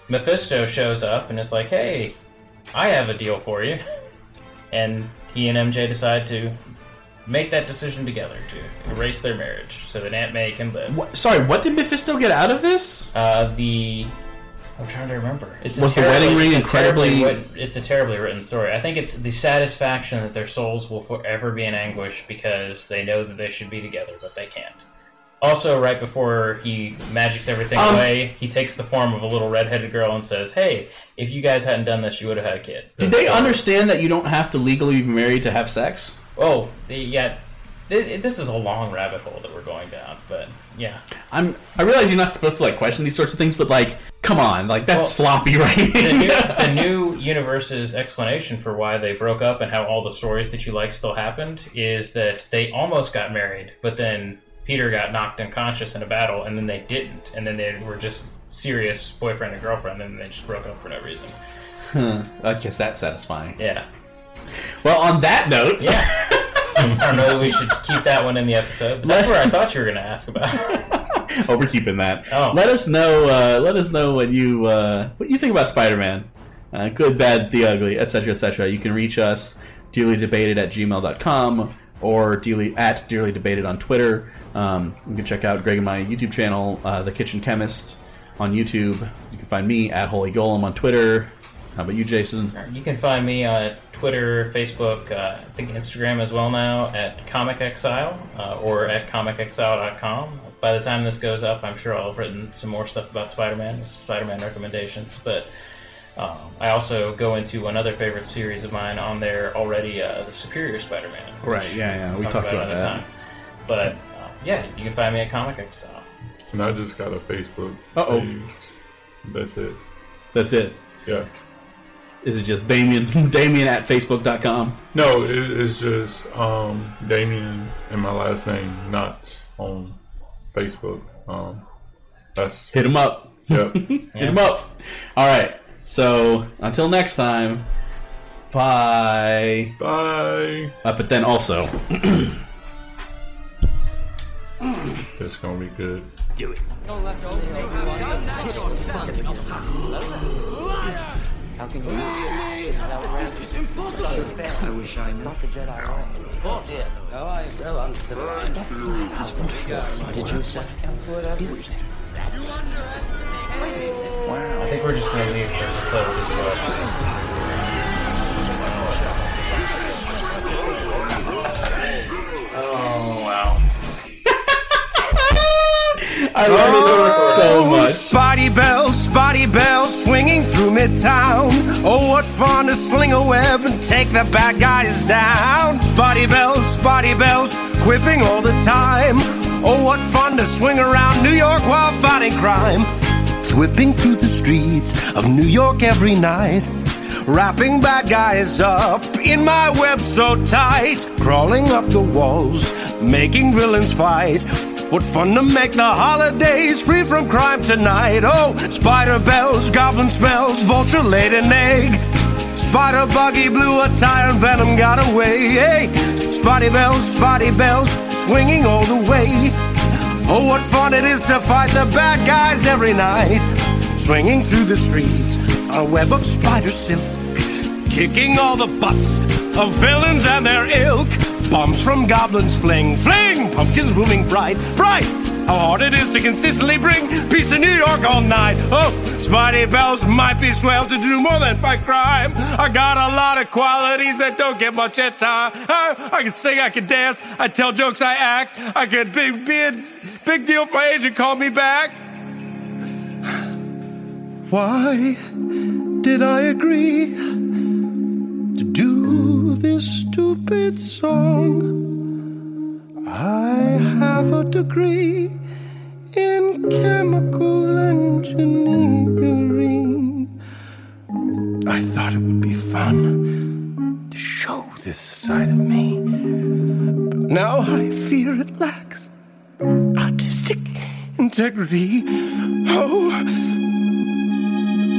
Mephisto shows up and is like, "Hey, I have a deal for you," <laughs> and he and MJ decide to make that decision together to erase their marriage so that Aunt May can live. What, sorry, what did Mephisto get out of this? Uh, the I'm trying to remember. It's Was the wedding ring it's incredibly- It's a terribly written story. I think it's the satisfaction that their souls will forever be in anguish because they know that they should be together, but they can't. Also, right before he magics everything Um, away, he takes the form of a little redheaded girl and says, "Hey, if you guys hadn't done this, you would have had a kid." Did they understand that you don't have to legally be married to have sex? Oh, the, yeah. Th- This is a long rabbit hole that we're going down, but yeah. I'm. I realize you're not supposed to like question these sorts of things, but like, come on, like that's Well, sloppy <laughs> writing. the, new, the new universe's explanation for why they broke up and how all the stories that you like still happened is that they almost got married, but then Peter got knocked unconscious in a battle, and then they didn't, and then they were just serious boyfriend and girlfriend, and then they just broke up for no reason. Huh, I guess that's satisfying. Yeah. Well, on that note, yeah. <laughs> I don't know that we should keep that one in the episode. But that's where I thought you were going to ask about. <laughs> Oh, we're keeping that. Oh. Let us know. Uh, let us know what you uh, what you think about Spider-Man. Uh, good, bad, the ugly, etc., etc. You can reach us dearly debated at gmail.com or dearly at dearly debated on Twitter. Um, you can check out Greg and my YouTube channel, uh, The Kitchen Chemist, on YouTube. You can find me at Holy Golem on Twitter. How about you, Jason? You can find me on Twitter, Facebook, uh, I think Instagram as well now at Comic Exile uh, or at comicexile.com. By the time this goes up, I'm sure I'll have written some more stuff about Spider-Man, Spider-Man recommendations. But um, I also go into another favorite series of mine on there already, uh, the Superior Spider-Man. Right, yeah, yeah, we we'll talked about another that. But uh, yeah, you can find me at Comic Exile. And I just got a Facebook Uh-oh. That's it. That's it. Yeah. Is it just Damion? <laughs> Damion at Facebook.com? No, it, it's just um, Damion and my last name, Knotts, on Facebook. Um, that's Hit him up. Yep. <laughs> Hit him up. All right. So until next time, bye. Bye. Uh, but then also, <clears throat> It's gonna be good. Do it. Don't let go. How can you? This is impossible. I wish I knew. It's not the Jedi way. Oh dear. Oh, I so uncivilized. Did you say? Whatever. I think we're just going to leave for the code as well. Oh, I love it so oh, much. Spotty bells, spotty bells, swinging through midtown. Oh, what fun to sling a web and take the bad guys down. Spotty bells, spotty bells, quipping all the time. Oh, what fun to swing around New York while fighting crime. Whipping through the streets of New York every night. Wrapping bad guys up in my web so tight. Crawling up the walls, making villains fight. What fun to make the holidays free from crime tonight. Oh, spider bells, goblin smells, vulture laid an egg. Spider buggy blew a tire and venom got away. Hey, spotty bells, spotty bells, swinging all the way. Oh, what fun it is to fight the bad guys every night. Swinging through the streets on a web of spider silk. Kicking all the butts of villains and their ilk. Bombs from goblins fling, fling, pumpkins blooming bright, bright. How hard it is to consistently bring peace to New York all night. Oh, Spidey Bells might be swell to do more than fight crime. I got a lot of qualities that don't get much at time. I, I can sing, I can dance, I tell jokes, I act. I could be, be a big deal for agent, call me back. Why did I agree this stupid song? I have a degree in chemical engineering. I thought it would be fun to show this side of me. But now I fear it lacks artistic integrity. Oh,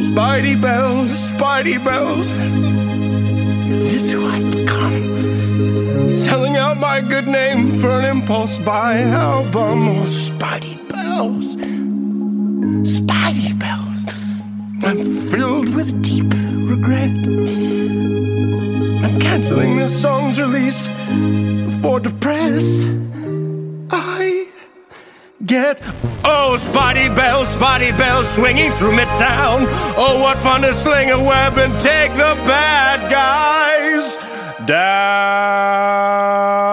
Spidey bells, Spidey bells. This is this who I've become? Selling out my good name for an impulse buy album. Oh, Spidey bells, Spidey bells. I'm filled with deep regret. I'm canceling this song's release for depressed. I get oh spotty Bell, spotty Bell, swinging through midtown. Oh, what fun to sling a web and take the bad guys down.